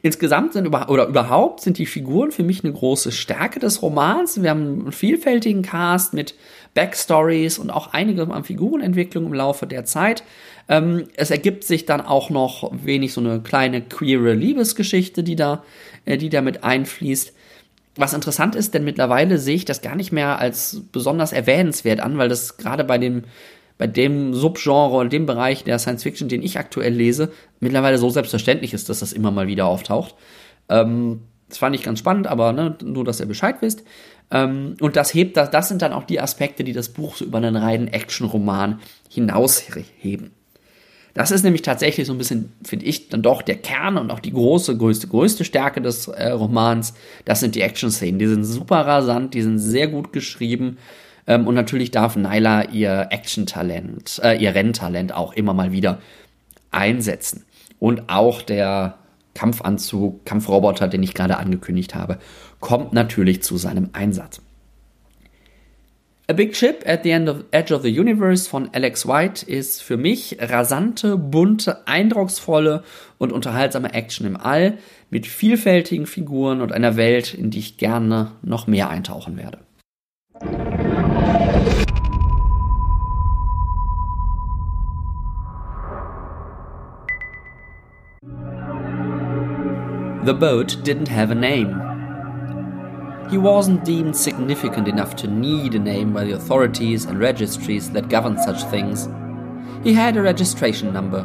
Insgesamt sind über, oder überhaupt sind die Figuren für mich eine große Stärke des Romans. Wir haben einen vielfältigen Cast mit Backstories und auch einige an Figurenentwicklung im Laufe der Zeit. Ähm, es ergibt sich dann auch noch wenig so eine kleine queere Liebesgeschichte, die da, äh, die da mit einfließt. Was interessant ist, denn mittlerweile sehe ich das gar nicht mehr als besonders erwähnenswert an, weil das gerade bei dem bei dem Subgenre und dem Bereich der Science Fiction, den ich aktuell lese, mittlerweile so selbstverständlich ist, dass das immer mal wieder auftaucht. Ähm, das fand ich ganz spannend, aber ne, nur, dass ihr Bescheid wisst. Ähm, und das hebt, das, das sind dann auch die Aspekte, die das Buch so über einen reinen Action-Roman hinausheben. Das ist nämlich tatsächlich so ein bisschen, finde ich, dann doch der Kern und auch die große, größte, größte Stärke des äh, Romans. Das sind die Action-Szenen. Die sind super rasant, die sind sehr gut geschrieben. Ähm, und natürlich darf Nyla ihr Action-Talent, äh, ihr Renntalent auch immer mal wieder einsetzen. Und auch der Kampfanzug, Kampfroboter, den ich gerade angekündigt habe, kommt natürlich zu seinem Einsatz. A Big Ship at the End of Edge of the Universe von Alex White ist für mich rasante, bunte, eindrucksvolle und unterhaltsame Action im All mit vielfältigen Figuren und einer Welt, in die ich gerne noch mehr eintauchen werde. The boat didn't have a name. He wasn't deemed significant enough to need a name by the authorities and registries that govern such things. He had a registration number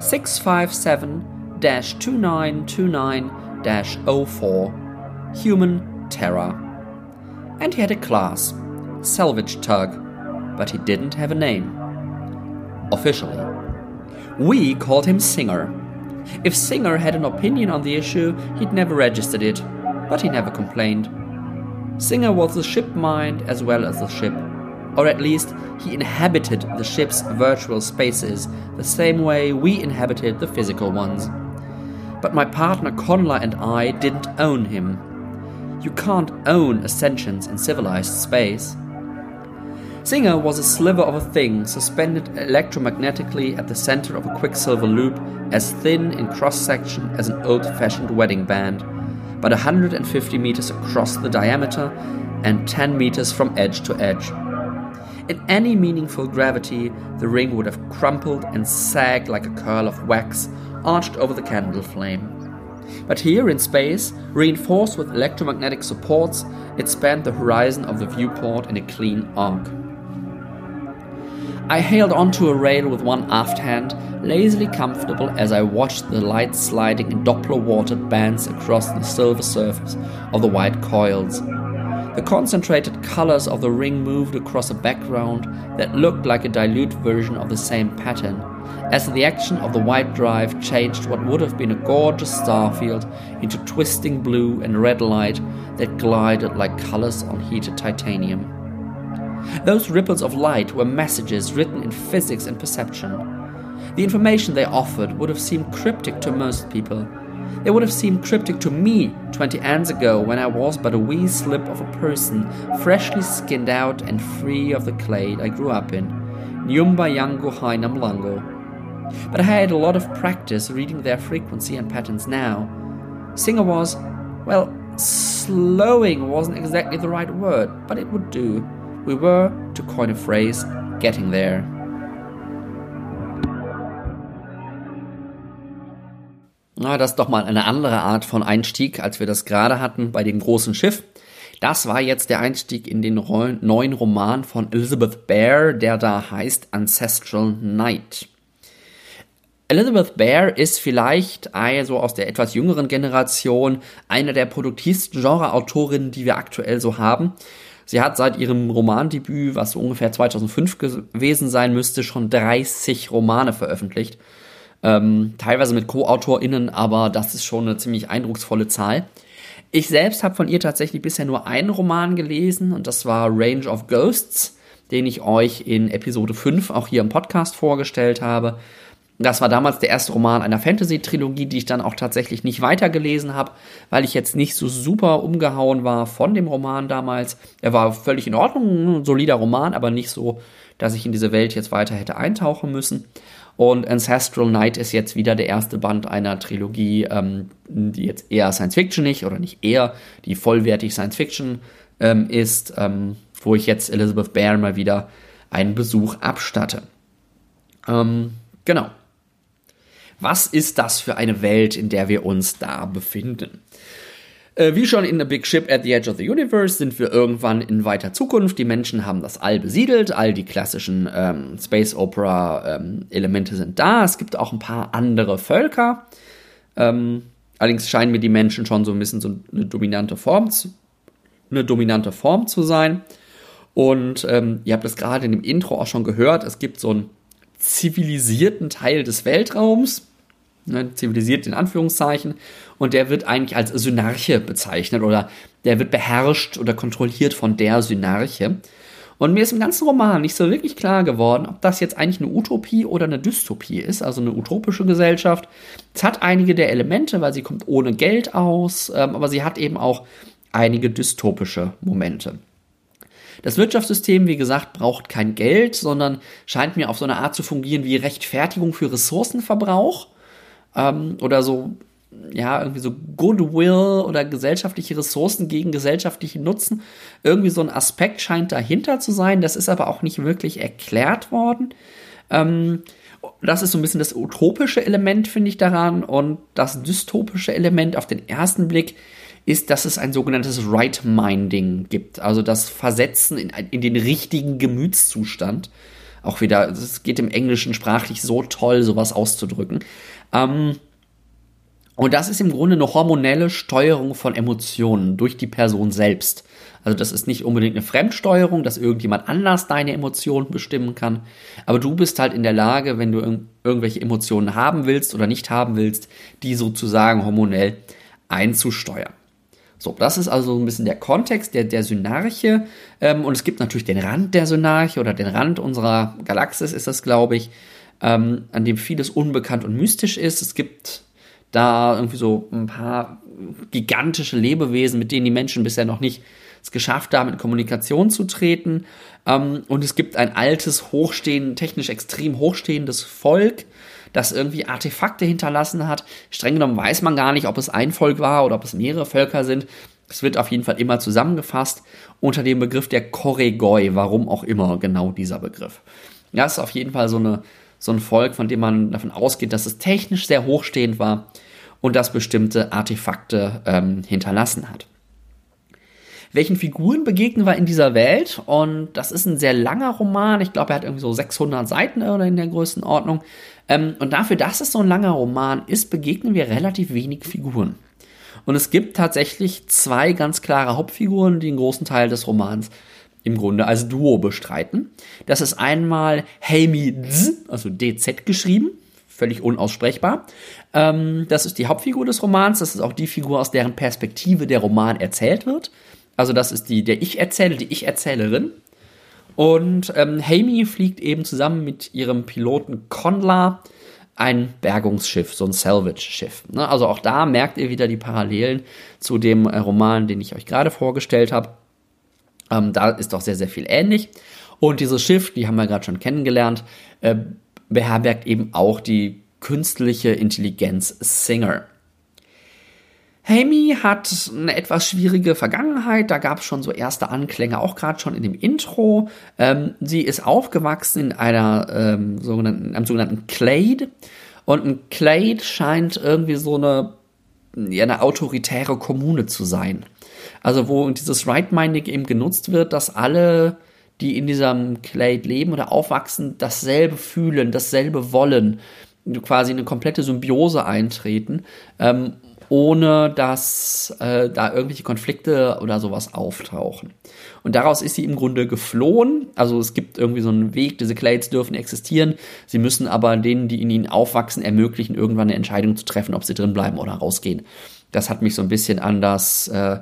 657 2929 04 Human Terror. And he had a class Salvage Tug, but he didn't have a name. Officially. We called him Singer if Singer had an opinion on the issue, he'd never registered it, but he never complained. Singer was the ship mind as well as the ship, or at least he inhabited the ship's virtual spaces the same way we inhabited the physical ones. But my partner Conla and I didn't own him. You can't own a sentience in civilized space. Singer was a sliver of a thing suspended electromagnetically at the center of a quicksilver loop, as thin in cross section as an old fashioned wedding band, but 150 meters across the diameter and 10 meters from edge to edge. In any meaningful gravity, the ring would have crumpled and sagged like a curl of wax arched over the candle flame. But here in space, reinforced with electromagnetic supports, it spanned the horizon of the viewport in a clean arc. I hailed onto a rail with one aft hand, lazily comfortable as I watched the light sliding in Doppler watered bands across the silver surface of the white coils. The concentrated colors of the ring moved across a background that looked like a dilute version of the same pattern, as the action of the white drive changed what would have been a gorgeous starfield into twisting blue and red light that glided like colors on heated titanium. Those ripples of light were messages written in physics and perception. The information they offered would have seemed cryptic to most people. They would have seemed cryptic to me 20 ans ago when I was but a wee slip of a person, freshly skinned out and free of the clay I grew up in. Nyumba Yango Hainam. But I had a lot of practice reading their frequency and patterns now. Singer was, well, slowing wasn't exactly the right word, but it would do. We were, to coin a phrase, getting there. Na, das ist doch mal eine andere Art von Einstieg, als wir das gerade hatten bei dem großen Schiff. Das war jetzt der Einstieg in den neuen Roman von Elizabeth Bear, der da heißt Ancestral Night. Elizabeth Bear ist vielleicht also aus der etwas jüngeren Generation eine der produktivsten Genreautorinnen, die wir aktuell so haben. Sie hat seit ihrem Romandebüt, was so ungefähr 2005 gewesen sein müsste, schon 30 Romane veröffentlicht. Ähm, teilweise mit Co-AutorInnen, aber das ist schon eine ziemlich eindrucksvolle Zahl. Ich selbst habe von ihr tatsächlich bisher nur einen Roman gelesen und das war Range of Ghosts, den ich euch in Episode 5 auch hier im Podcast vorgestellt habe. Das war damals der erste Roman einer Fantasy-Trilogie, die ich dann auch tatsächlich nicht weitergelesen habe, weil ich jetzt nicht so super umgehauen war von dem Roman damals. Er war völlig in Ordnung, ein solider Roman, aber nicht so, dass ich in diese Welt jetzt weiter hätte eintauchen müssen. Und Ancestral Night ist jetzt wieder der erste Band einer Trilogie, ähm, die jetzt eher Science Fiction nicht oder nicht eher, die vollwertig Science Fiction ähm, ist, ähm, wo ich jetzt Elizabeth Bear mal wieder einen Besuch abstatte. Ähm, genau. Was ist das für eine Welt, in der wir uns da befinden? Äh, wie schon in The Big Ship at the Edge of the Universe sind wir irgendwann in weiter Zukunft. Die Menschen haben das All besiedelt, all die klassischen ähm, Space Opera ähm, Elemente sind da. Es gibt auch ein paar andere Völker. Ähm, allerdings scheinen mir die Menschen schon so ein bisschen so eine dominante Form zu, eine dominante Form zu sein. Und ähm, ihr habt es gerade in dem Intro auch schon gehört. Es gibt so ein zivilisierten Teil des Weltraums, ne, zivilisiert in Anführungszeichen, und der wird eigentlich als Synarche bezeichnet oder der wird beherrscht oder kontrolliert von der Synarche. Und mir ist im ganzen Roman nicht so wirklich klar geworden, ob das jetzt eigentlich eine Utopie oder eine Dystopie ist, also eine utopische Gesellschaft. Es hat einige der Elemente, weil sie kommt ohne Geld aus, ähm, aber sie hat eben auch einige dystopische Momente. Das Wirtschaftssystem, wie gesagt, braucht kein Geld, sondern scheint mir auf so eine Art zu fungieren wie Rechtfertigung für Ressourcenverbrauch ähm, oder so ja, irgendwie so Goodwill oder gesellschaftliche Ressourcen gegen gesellschaftlichen Nutzen. Irgendwie so ein Aspekt scheint dahinter zu sein. Das ist aber auch nicht wirklich erklärt worden. Ähm, das ist so ein bisschen das utopische Element, finde ich daran. Und das dystopische Element auf den ersten Blick ist, dass es ein sogenanntes Right-Minding gibt. Also das Versetzen in, in den richtigen Gemütszustand. Auch wieder, es geht im Englischen sprachlich so toll, sowas auszudrücken. Ähm, und das ist im Grunde eine hormonelle Steuerung von Emotionen durch die Person selbst. Also das ist nicht unbedingt eine Fremdsteuerung, dass irgendjemand anders deine Emotionen bestimmen kann. Aber du bist halt in der Lage, wenn du irg irgendwelche Emotionen haben willst oder nicht haben willst, die sozusagen hormonell einzusteuern. So, das ist also ein bisschen der Kontext der, der Synarche. Ähm, und es gibt natürlich den Rand der Synarche oder den Rand unserer Galaxis ist das, glaube ich, ähm, an dem vieles unbekannt und mystisch ist. Es gibt da irgendwie so ein paar gigantische Lebewesen, mit denen die Menschen bisher noch nicht es geschafft haben, in Kommunikation zu treten. Ähm, und es gibt ein altes, hochstehend, technisch extrem hochstehendes Volk, das irgendwie Artefakte hinterlassen hat. Streng genommen weiß man gar nicht, ob es ein Volk war oder ob es mehrere Völker sind. Es wird auf jeden Fall immer zusammengefasst unter dem Begriff der Koregoi, warum auch immer genau dieser Begriff. Ja, es ist auf jeden Fall so eine so ein Volk, von dem man davon ausgeht, dass es technisch sehr hochstehend war und das bestimmte Artefakte ähm, hinterlassen hat. Welchen Figuren begegnen wir in dieser Welt? Und das ist ein sehr langer Roman. Ich glaube, er hat irgendwie so 600 Seiten oder in der Größenordnung. Ähm, und dafür, dass es so ein langer Roman ist, begegnen wir relativ wenig Figuren. Und es gibt tatsächlich zwei ganz klare Hauptfiguren, die einen großen Teil des Romans im Grunde als Duo bestreiten. Das ist einmal Heimi Z, also DZ geschrieben, völlig unaussprechbar. Ähm, das ist die Hauptfigur des Romans, das ist auch die Figur, aus deren Perspektive der Roman erzählt wird. Also das ist die, der Ich-Erzähler, die Ich-Erzählerin. Und ähm, Heimi fliegt eben zusammen mit ihrem Piloten Conla ein Bergungsschiff, so ein Salvage-Schiff. Ne? Also auch da merkt ihr wieder die Parallelen zu dem äh, Roman, den ich euch gerade vorgestellt habe. Ähm, da ist doch sehr, sehr viel ähnlich. Und dieses Schiff, die haben wir gerade schon kennengelernt, äh, beherbergt eben auch die künstliche Intelligenz Singer. Amy hat eine etwas schwierige Vergangenheit, da gab es schon so erste Anklänge, auch gerade schon in dem Intro. Ähm, sie ist aufgewachsen in einer ähm, sogenannten, einem sogenannten Clade und ein Clade scheint irgendwie so eine, ja, eine autoritäre Kommune zu sein. Also wo dieses Right-Minding eben genutzt wird, dass alle, die in diesem Clade leben oder aufwachsen, dasselbe fühlen, dasselbe wollen, quasi eine komplette Symbiose eintreten, ähm, ohne dass äh, da irgendwelche Konflikte oder sowas auftauchen. Und daraus ist sie im Grunde geflohen. Also es gibt irgendwie so einen Weg, diese Clades dürfen existieren. Sie müssen aber denen, die in ihnen aufwachsen, ermöglichen, irgendwann eine Entscheidung zu treffen, ob sie drin bleiben oder rausgehen. Das hat mich so ein bisschen an das äh,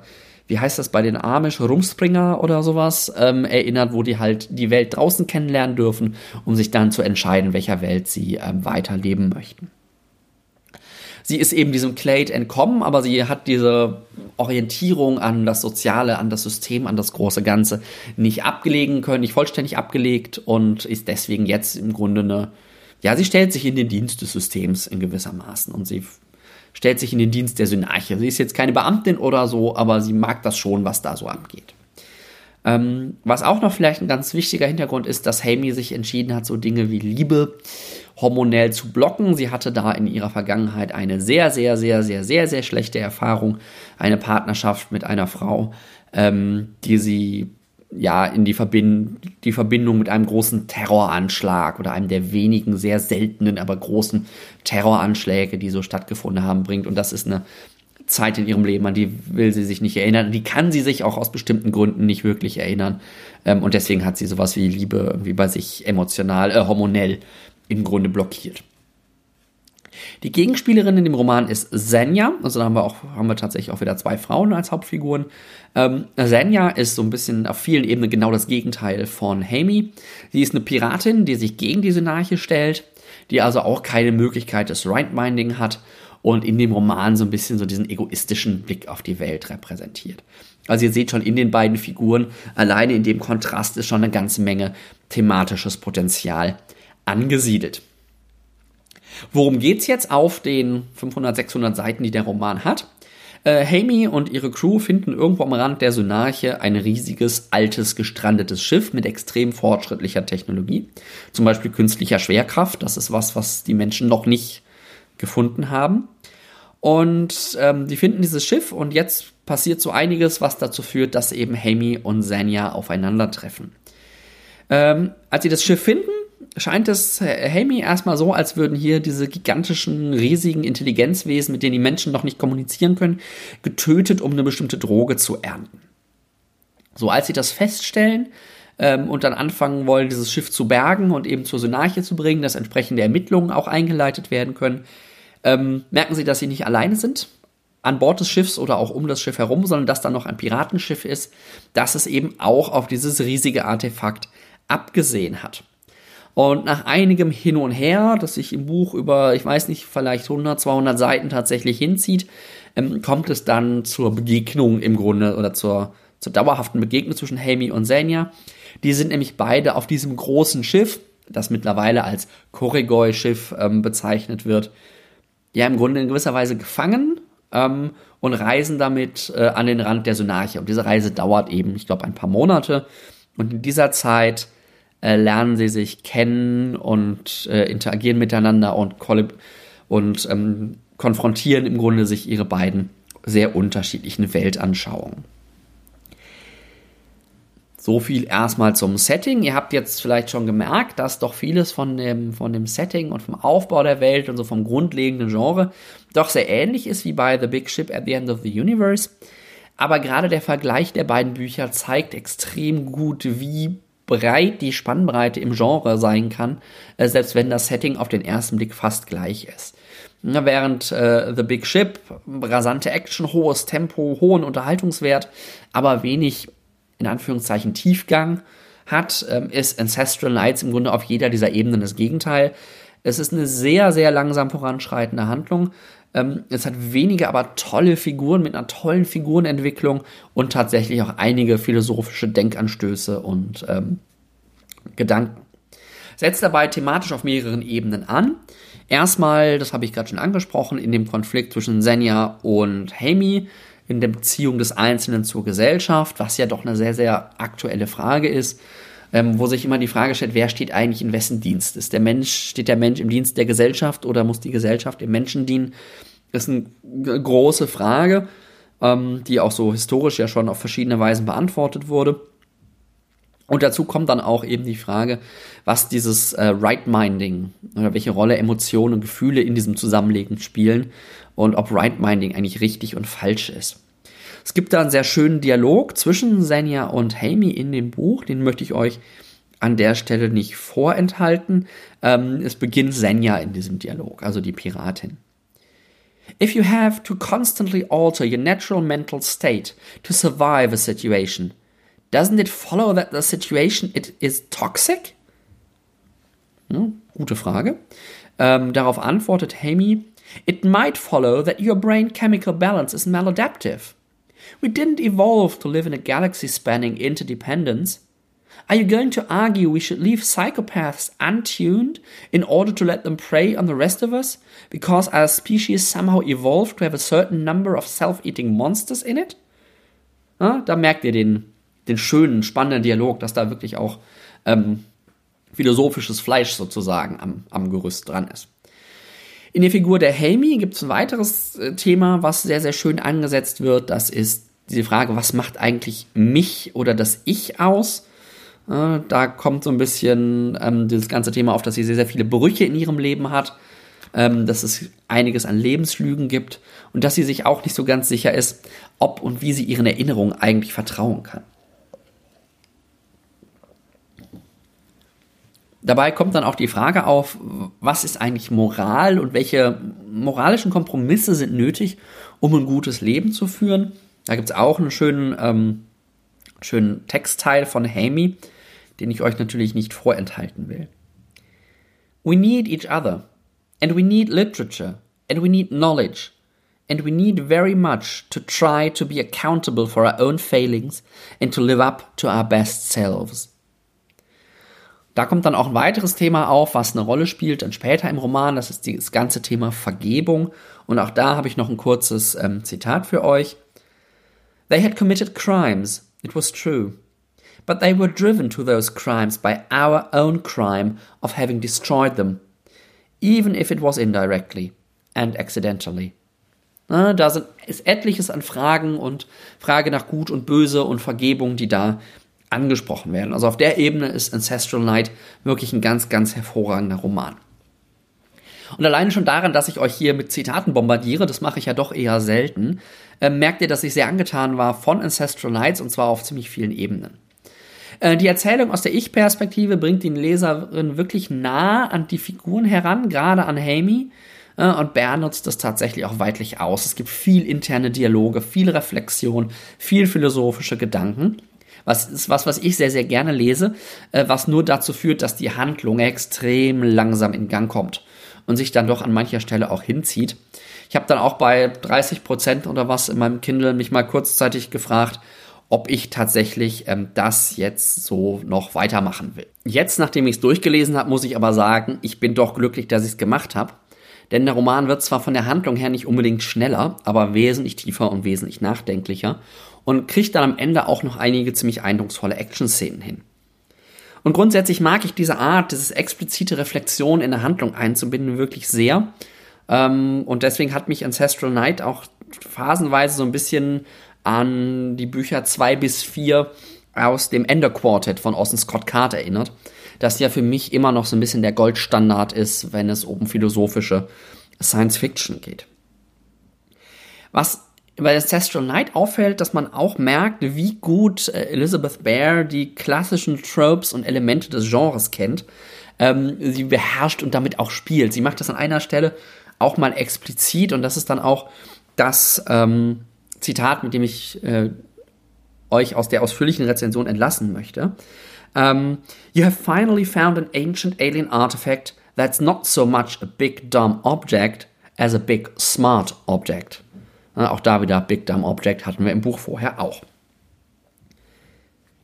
wie heißt das bei den Amish, Rumspringer oder sowas, ähm, erinnert, wo die halt die Welt draußen kennenlernen dürfen, um sich dann zu entscheiden, welcher Welt sie ähm, weiterleben möchten. Sie ist eben diesem Clade entkommen, aber sie hat diese Orientierung an das Soziale, an das System, an das große Ganze nicht abgelegen können, nicht vollständig abgelegt und ist deswegen jetzt im Grunde eine, ja, sie stellt sich in den Dienst des Systems in gewissermaßen und sie stellt sich in den Dienst der Synarche. Sie ist jetzt keine Beamtin oder so, aber sie mag das schon, was da so abgeht. Ähm, was auch noch vielleicht ein ganz wichtiger Hintergrund ist, dass Hamey sich entschieden hat, so Dinge wie Liebe hormonell zu blocken. Sie hatte da in ihrer Vergangenheit eine sehr, sehr, sehr, sehr, sehr, sehr schlechte Erfahrung, eine Partnerschaft mit einer Frau, ähm, die sie ja in die, Verbind die Verbindung mit einem großen Terroranschlag oder einem der wenigen sehr seltenen, aber großen Terroranschläge, die so stattgefunden haben, bringt. Und das ist eine Zeit in ihrem Leben, an die will sie sich nicht erinnern. Die kann sie sich auch aus bestimmten Gründen nicht wirklich erinnern. Ähm, und deswegen hat sie sowas wie Liebe irgendwie bei sich emotional, äh, hormonell im Grunde blockiert. Die Gegenspielerin in dem Roman ist Senya, also da haben wir auch, haben wir tatsächlich auch wieder zwei Frauen als Hauptfiguren. Ähm, Senya ist so ein bisschen auf vielen Ebenen genau das Gegenteil von Hamey. Sie ist eine Piratin, die sich gegen die Synarche stellt, die also auch keine Möglichkeit des Right-Minding hat und in dem Roman so ein bisschen so diesen egoistischen Blick auf die Welt repräsentiert. Also ihr seht schon in den beiden Figuren, alleine in dem Kontrast ist schon eine ganze Menge thematisches Potenzial angesiedelt. Worum geht's jetzt auf den 500, 600 Seiten, die der Roman hat? Äh, Hamey und ihre Crew finden irgendwo am Rand der Synarche ein riesiges, altes, gestrandetes Schiff mit extrem fortschrittlicher Technologie. Zum Beispiel künstlicher Schwerkraft. Das ist was, was die Menschen noch nicht gefunden haben. Und ähm, die finden dieses Schiff und jetzt passiert so einiges, was dazu führt, dass eben Hamey und Sanya aufeinandertreffen. Ähm, als sie das Schiff finden, scheint es Hamey erstmal so, als würden hier diese gigantischen, riesigen Intelligenzwesen, mit denen die Menschen noch nicht kommunizieren können, getötet, um eine bestimmte Droge zu ernten. So, als sie das feststellen ähm, und dann anfangen wollen, dieses Schiff zu bergen und eben zur Synarche zu bringen, dass entsprechende Ermittlungen auch eingeleitet werden können, ähm, merken sie, dass sie nicht alleine sind an Bord des Schiffs oder auch um das Schiff herum, sondern dass da noch ein Piratenschiff ist, das es eben auch auf dieses riesige Artefakt abgesehen hat. Und nach einigem Hin und Her, das sich im Buch über, ich weiß nicht, vielleicht 100, 200 Seiten tatsächlich hinzieht, ähm, kommt es dann zur Begegnung im Grunde oder zur, zur dauerhaften Begegnung zwischen Hamey und Senja. Die sind nämlich beide auf diesem großen Schiff, das mittlerweile als Korregoi-Schiff ähm, bezeichnet wird, ja im Grunde in gewisser Weise gefangen ähm, und reisen damit äh, an den Rand der Synarche. Und diese Reise dauert eben, ich glaube, ein paar Monate. Und in dieser Zeit äh, lernen sie sich kennen und äh, interagieren miteinander und, und ähm, konfrontieren im Grunde sich ihre beiden sehr unterschiedlichen Weltanschauungen. So viel erstmal zum Setting. Ihr habt jetzt vielleicht schon gemerkt, dass doch vieles von dem, von dem Setting und vom Aufbau der Welt und so vom grundlegenden Genre doch sehr ähnlich ist wie bei The Big Ship at the End of the Universe. Aber gerade der Vergleich der beiden Bücher zeigt extrem gut, wie breit die Spannbreite im Genre sein kann, äh, selbst wenn das Setting auf den ersten Blick fast gleich ist. während äh, The Big Ship rasante Action, hohes Tempo, hohen Unterhaltungswert, aber wenig in Anführungszeichen Tiefgang hat, ähm, ist Ancestral Knights im Grunde auf jeder dieser Ebenen das Gegenteil. Es ist eine sehr, sehr langsam voranschreitende Handlung. Ähm, es hat wenige, aber tolle Figuren mit einer tollen Figurenentwicklung und tatsächlich auch einige philosophische Denkanstöße und ähm, Gedanken. Setzt dabei thematisch auf mehreren Ebenen an. Erstmal, das habe ich gerade schon angesprochen, in dem Konflikt zwischen Senja und Hamey, in der Beziehung des Einzelnen zur Gesellschaft, was ja doch eine sehr, sehr aktuelle Frage ist ähm, wo sich immer die Frage stellt, wer steht eigentlich in wessen Dienst? Ist der Mensch, steht der Mensch im Dienst der Gesellschaft oder muss die Gesellschaft dem Menschen dienen? Das ist eine große Frage, ähm, die auch so historisch ja schon auf verschiedene Weisen beantwortet wurde. Und dazu kommt dann auch eben die Frage, was dieses äh, Right-Minding oder welche Rolle Emotionen und Gefühle in diesem Zusammenleben spielen und ob Right-Minding eigentlich richtig und falsch ist. Es gibt da einen sehr schönen Dialog zwischen Senja und Hamey in dem Buch. Den möchte ich euch an der Stelle nicht vorenthalten. Ähm, es beginnt Senja in diesem Dialog, also die Piratin. If you have to constantly alter your natural mental state to survive a situation, doesn't it follow that the situation it is toxic? Hm, gute Frage. Ähm, darauf antwortet Hamey, It might follow that your brain chemical balance is maladaptive. We didn't evolve to live in a galaxy spanning interdependence. Are you going to argue we should leave psychopaths untuned in order to let them prey on the rest of us because our species somehow evolved to have a certain number of self eating monsters in it? Ja, da merkt ihr den, den schönen, spannenden Dialog, dass da wirklich auch ähm, philosophisches Fleisch sozusagen am, am Gerüst dran ist. In der Figur der Helmi gibt es ein weiteres äh, Thema, was sehr, sehr schön angesetzt wird. Das ist diese Frage, was macht eigentlich mich oder das Ich aus? Äh, da kommt so ein bisschen ähm, dieses ganze Thema auf, dass sie sehr, sehr viele Brüche in ihrem Leben hat, ähm, dass es einiges an Lebenslügen gibt und dass sie sich auch nicht so ganz sicher ist, ob und wie sie ihren Erinnerungen eigentlich vertrauen kann. Dabei kommt dann auch die Frage auf, was ist eigentlich Moral und welche moralischen Kompromisse sind nötig, um ein gutes Leben zu führen. Da gibt es auch einen schönen, ähm, schönen Textteil von Hamey, den ich euch natürlich nicht vorenthalten will. We need each other, and we need literature, and we need knowledge, and we need very much to try to be accountable for our own failings and to live up to our best selves. Da kommt dann auch ein weiteres Thema auf, was eine Rolle spielt dann später im Roman. Das ist das ganze Thema Vergebung. Und auch da habe ich noch ein kurzes ähm, Zitat für euch. They had committed crimes, it was true. But they were driven to those crimes by our own crime of having destroyed them, even if it was indirectly and accidentally. Na, da sind, ist etliches an Fragen und Frage nach Gut und Böse und Vergebung, die da angesprochen werden. Also auf der Ebene ist Ancestral Night wirklich ein ganz, ganz hervorragender Roman. Und alleine schon daran, dass ich euch hier mit Zitaten bombardiere, das mache ich ja doch eher selten, äh, merkt ihr, dass ich sehr angetan war von Ancestral Nights und zwar auf ziemlich vielen Ebenen. Äh, die Erzählung aus der Ich-Perspektive bringt den Leserin wirklich nah an die Figuren heran, gerade an Hamey. Äh, und Bär nutzt das tatsächlich auch weitlich aus. Es gibt viel interne Dialoge, viel Reflexion, viel philosophische Gedanken. Was ist was, was ich sehr, sehr gerne lese, äh, was nur dazu führt, dass die Handlung extrem langsam in Gang kommt und sich dann doch an mancher Stelle auch hinzieht. Ich habe dann auch bei 30 Prozent oder was in meinem Kindle mich mal kurzzeitig gefragt, ob ich tatsächlich ähm, das jetzt so noch weitermachen will. Jetzt, nachdem ich es durchgelesen habe, muss ich aber sagen, ich bin doch glücklich, dass ich es gemacht habe. Denn der Roman wird zwar von der Handlung her nicht unbedingt schneller, aber wesentlich tiefer und wesentlich nachdenklicher und kriegt dann am Ende auch noch einige ziemlich eindrucksvolle Action-Szenen hin. Und grundsätzlich mag ich diese Art, dieses explizite Reflexion in der Handlung einzubinden, wirklich sehr. Ähm, und deswegen hat mich Ancestral Night auch phasenweise so ein bisschen an die Bücher 2 bis 4 aus dem Ender Quartet von Orson Scott Card erinnert, das ja für mich immer noch so ein bisschen der Goldstandard ist, wenn es um philosophische Science Fiction geht. Was bei Ancestral Night auffällt, dass man auch merkt, wie gut äh, Elizabeth Bear die klassischen Tropes und Elemente des Genres kennt. Ähm, sie beherrscht und damit auch spielt. Sie macht das an einer Stelle auch mal explizit und das ist dann auch das ähm, Zitat, mit dem ich äh, euch aus der ausführlichen Rezension entlassen möchte. Um, ähm, you have finally found an ancient alien artifact that's not so much a big dumb object as a big smart object. Auch da wieder Big Dumb Object hatten wir im Buch vorher auch.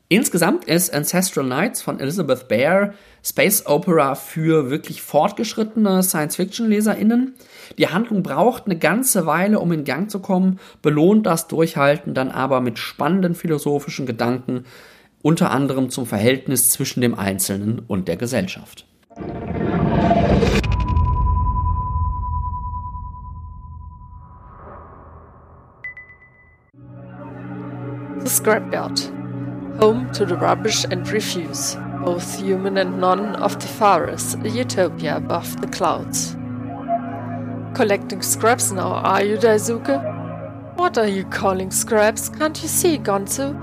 Insgesamt ist Ancestral Nights von Elizabeth Bear Space Opera für wirklich fortgeschrittene Science-Fiction-LeserInnen. Die Handlung braucht eine ganze Weile, um in Gang zu kommen, belohnt das Durchhalten dann aber mit spannenden philosophischen Gedanken, unter anderem zum Verhältnis zwischen dem Einzelnen und der Gesellschaft. Scrapyard, home to the rubbish and refuse, both human and non, of the Faris, a utopia above the clouds. Collecting scraps now, are you, Daisuke? What are you calling scraps? Can't you see, Gonzo?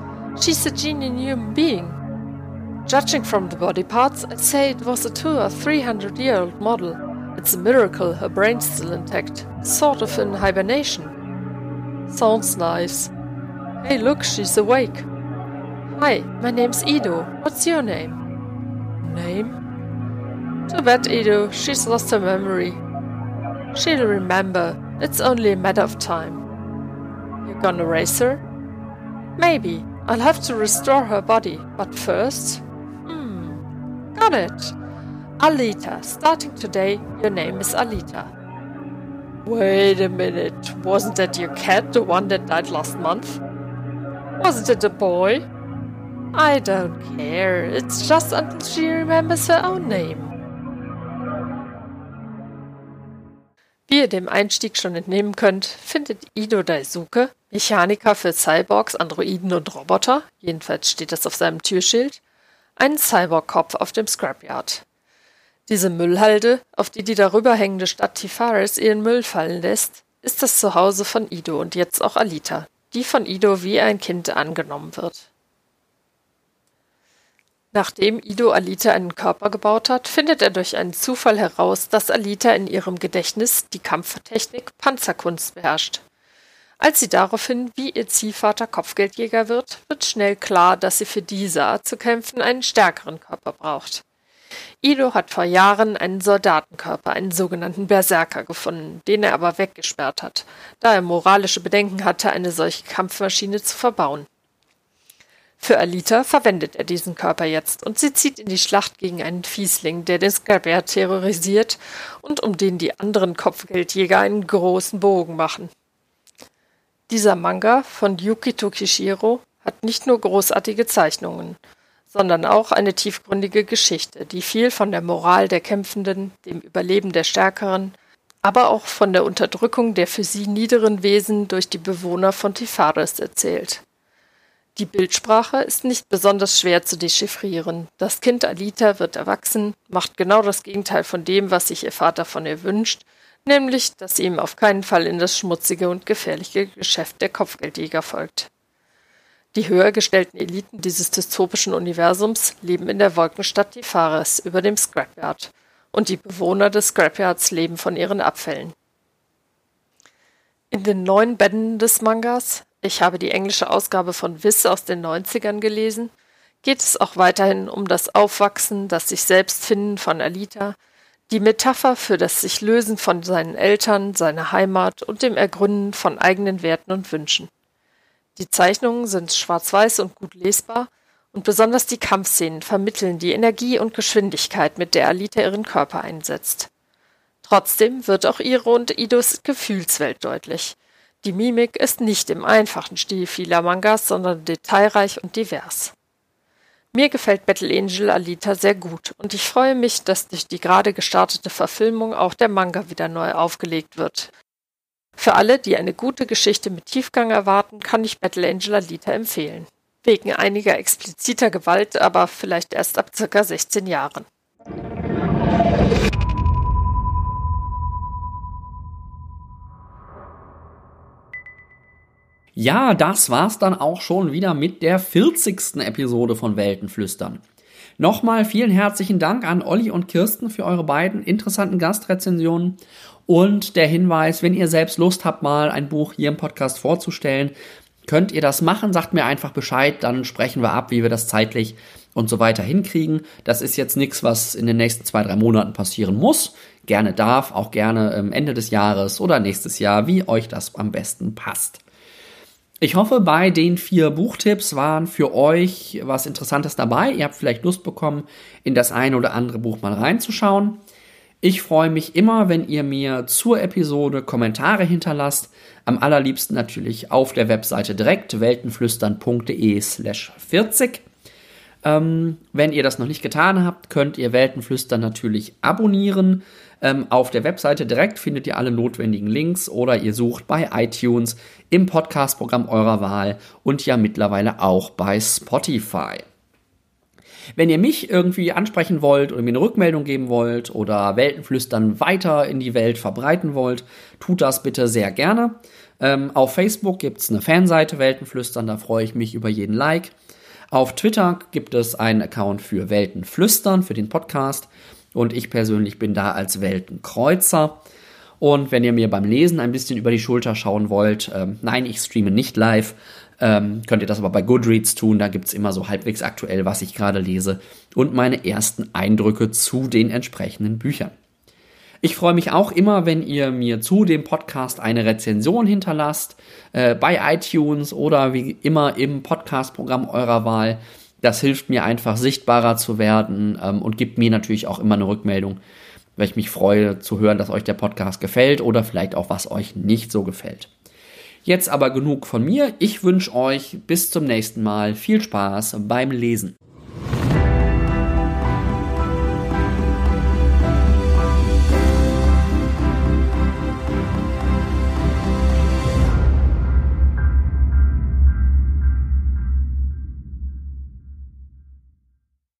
She's a genuine human being. Judging from the body parts, I'd say it was a two or three hundred year old model. It's a miracle her brain's still intact, sort of in hibernation. Sounds nice. Hey, look, she's awake. Hi, my name's Ido. What's your name? Name? Too bad, Ido. She's lost her memory. She'll remember. It's only a matter of time. You're gonna race her? Maybe. I'll have to restore her body. But first. Hmm. Got it. Alita. Starting today, your name is Alita. Wait a minute. Wasn't that your cat, the one that died last month? Wasn't it a boy? I don't care. It's just until she remembers her own name. Wie ihr dem Einstieg schon entnehmen könnt, findet Ido Daisuke, Mechaniker für Cyborgs, Androiden und Roboter, jedenfalls steht das auf seinem Türschild, einen Cyborg-Kopf auf dem Scrapyard. Diese Müllhalde, auf die die darüber hängende Stadt Tifaris ihren Müll fallen lässt, ist das Zuhause von Ido und jetzt auch Alita, die von Ido wie ein Kind angenommen wird. Nachdem Ido Alita einen Körper gebaut hat, findet er durch einen Zufall heraus, dass Alita in ihrem Gedächtnis die Kampftechnik Panzerkunst beherrscht. Als sie daraufhin wie ihr Ziehvater Kopfgeldjäger wird, wird schnell klar, dass sie für diese Art zu kämpfen einen stärkeren Körper braucht. Ido hat vor Jahren einen Soldatenkörper, einen sogenannten Berserker, gefunden, den er aber weggesperrt hat, da er moralische Bedenken hatte, eine solche Kampfmaschine zu verbauen. Für Alita verwendet er diesen Körper jetzt und sie zieht in die Schlacht gegen einen Fiesling, der den Skarber terrorisiert und um den die anderen Kopfgeldjäger einen großen Bogen machen. Dieser Manga von Yuki Tokishiro hat nicht nur großartige Zeichnungen, sondern auch eine tiefgründige Geschichte, die viel von der Moral der Kämpfenden, dem Überleben der Stärkeren, aber auch von der Unterdrückung der für sie niederen Wesen durch die Bewohner von Tifares erzählt. Die Bildsprache ist nicht besonders schwer zu dechiffrieren. Das Kind Alita wird erwachsen, macht genau das Gegenteil von dem, was sich ihr Vater von ihr wünscht, nämlich, dass sie ihm auf keinen Fall in das schmutzige und gefährliche Geschäft der Kopfgeldjäger folgt. Die höher gestellten Eliten dieses dystopischen Universums leben in der Wolkenstadt Tifares über dem Scrapyard, und die Bewohner des Scrapyards leben von ihren Abfällen. In den neuen Bänden des Mangas ich habe die englische Ausgabe von Wiss aus den 90ern gelesen, geht es auch weiterhin um das Aufwachsen, das sich selbst finden von Alita, die Metapher für das sich lösen von seinen Eltern, seiner Heimat und dem Ergründen von eigenen Werten und Wünschen. Die Zeichnungen sind schwarz-weiß und gut lesbar und besonders die Kampfszenen vermitteln die Energie und Geschwindigkeit, mit der Alita ihren Körper einsetzt. Trotzdem wird auch ihre und Idos Gefühlswelt deutlich. Die Mimik ist nicht im einfachen Stil vieler Mangas, sondern detailreich und divers. Mir gefällt Battle Angel Alita sehr gut und ich freue mich, dass durch die gerade gestartete Verfilmung auch der Manga wieder neu aufgelegt wird. Für alle, die eine gute Geschichte mit Tiefgang erwarten, kann ich Battle Angel Alita empfehlen. Wegen einiger expliziter Gewalt, aber vielleicht erst ab ca. 16 Jahren. Ja, das war's dann auch schon wieder mit der 40. Episode von Weltenflüstern. Nochmal vielen herzlichen Dank an Olli und Kirsten für eure beiden interessanten Gastrezensionen und der Hinweis, wenn ihr selbst Lust habt, mal ein Buch hier im Podcast vorzustellen, könnt ihr das machen, sagt mir einfach Bescheid, dann sprechen wir ab, wie wir das zeitlich und so weiter hinkriegen. Das ist jetzt nichts, was in den nächsten zwei, drei Monaten passieren muss. Gerne darf, auch gerne Ende des Jahres oder nächstes Jahr, wie euch das am besten passt. Ich hoffe, bei den vier Buchtipps waren für euch was Interessantes dabei. Ihr habt vielleicht Lust bekommen, in das eine oder andere Buch mal reinzuschauen. Ich freue mich immer, wenn ihr mir zur Episode Kommentare hinterlasst. Am allerliebsten natürlich auf der Webseite direkt weltenflüstern.de slash 40. Ähm, wenn ihr das noch nicht getan habt, könnt ihr Weltenflüstern natürlich abonnieren. Ähm, auf der Webseite direkt findet ihr alle notwendigen Links oder ihr sucht bei iTunes im Podcast-Programm eurer Wahl und ja mittlerweile auch bei Spotify. Wenn ihr mich irgendwie ansprechen wollt oder mir eine Rückmeldung geben wollt oder Weltenflüstern weiter in die Welt verbreiten wollt, tut das bitte sehr gerne. Ähm, auf Facebook gibt es eine Fanseite Weltenflüstern, da freue ich mich über jeden Like. Auf Twitter gibt es einen Account für Weltenflüstern, für den Podcast. Und ich persönlich bin da als Weltenkreuzer. Und wenn ihr mir beim Lesen ein bisschen über die Schulter schauen wollt, ähm, nein, ich streame nicht live, ähm, könnt ihr das aber bei Goodreads tun. Da gibt es immer so halbwegs aktuell, was ich gerade lese und meine ersten Eindrücke zu den entsprechenden Büchern. Ich freue mich auch immer, wenn ihr mir zu dem Podcast eine Rezension hinterlasst, äh, bei iTunes oder wie immer im Podcast-Programm eurer Wahl. Das hilft mir einfach sichtbarer zu werden ähm, und gibt mir natürlich auch immer eine Rückmeldung, weil ich mich freue zu hören, dass euch der Podcast gefällt oder vielleicht auch was euch nicht so gefällt. Jetzt aber genug von mir. Ich wünsche euch bis zum nächsten Mal viel Spaß beim Lesen.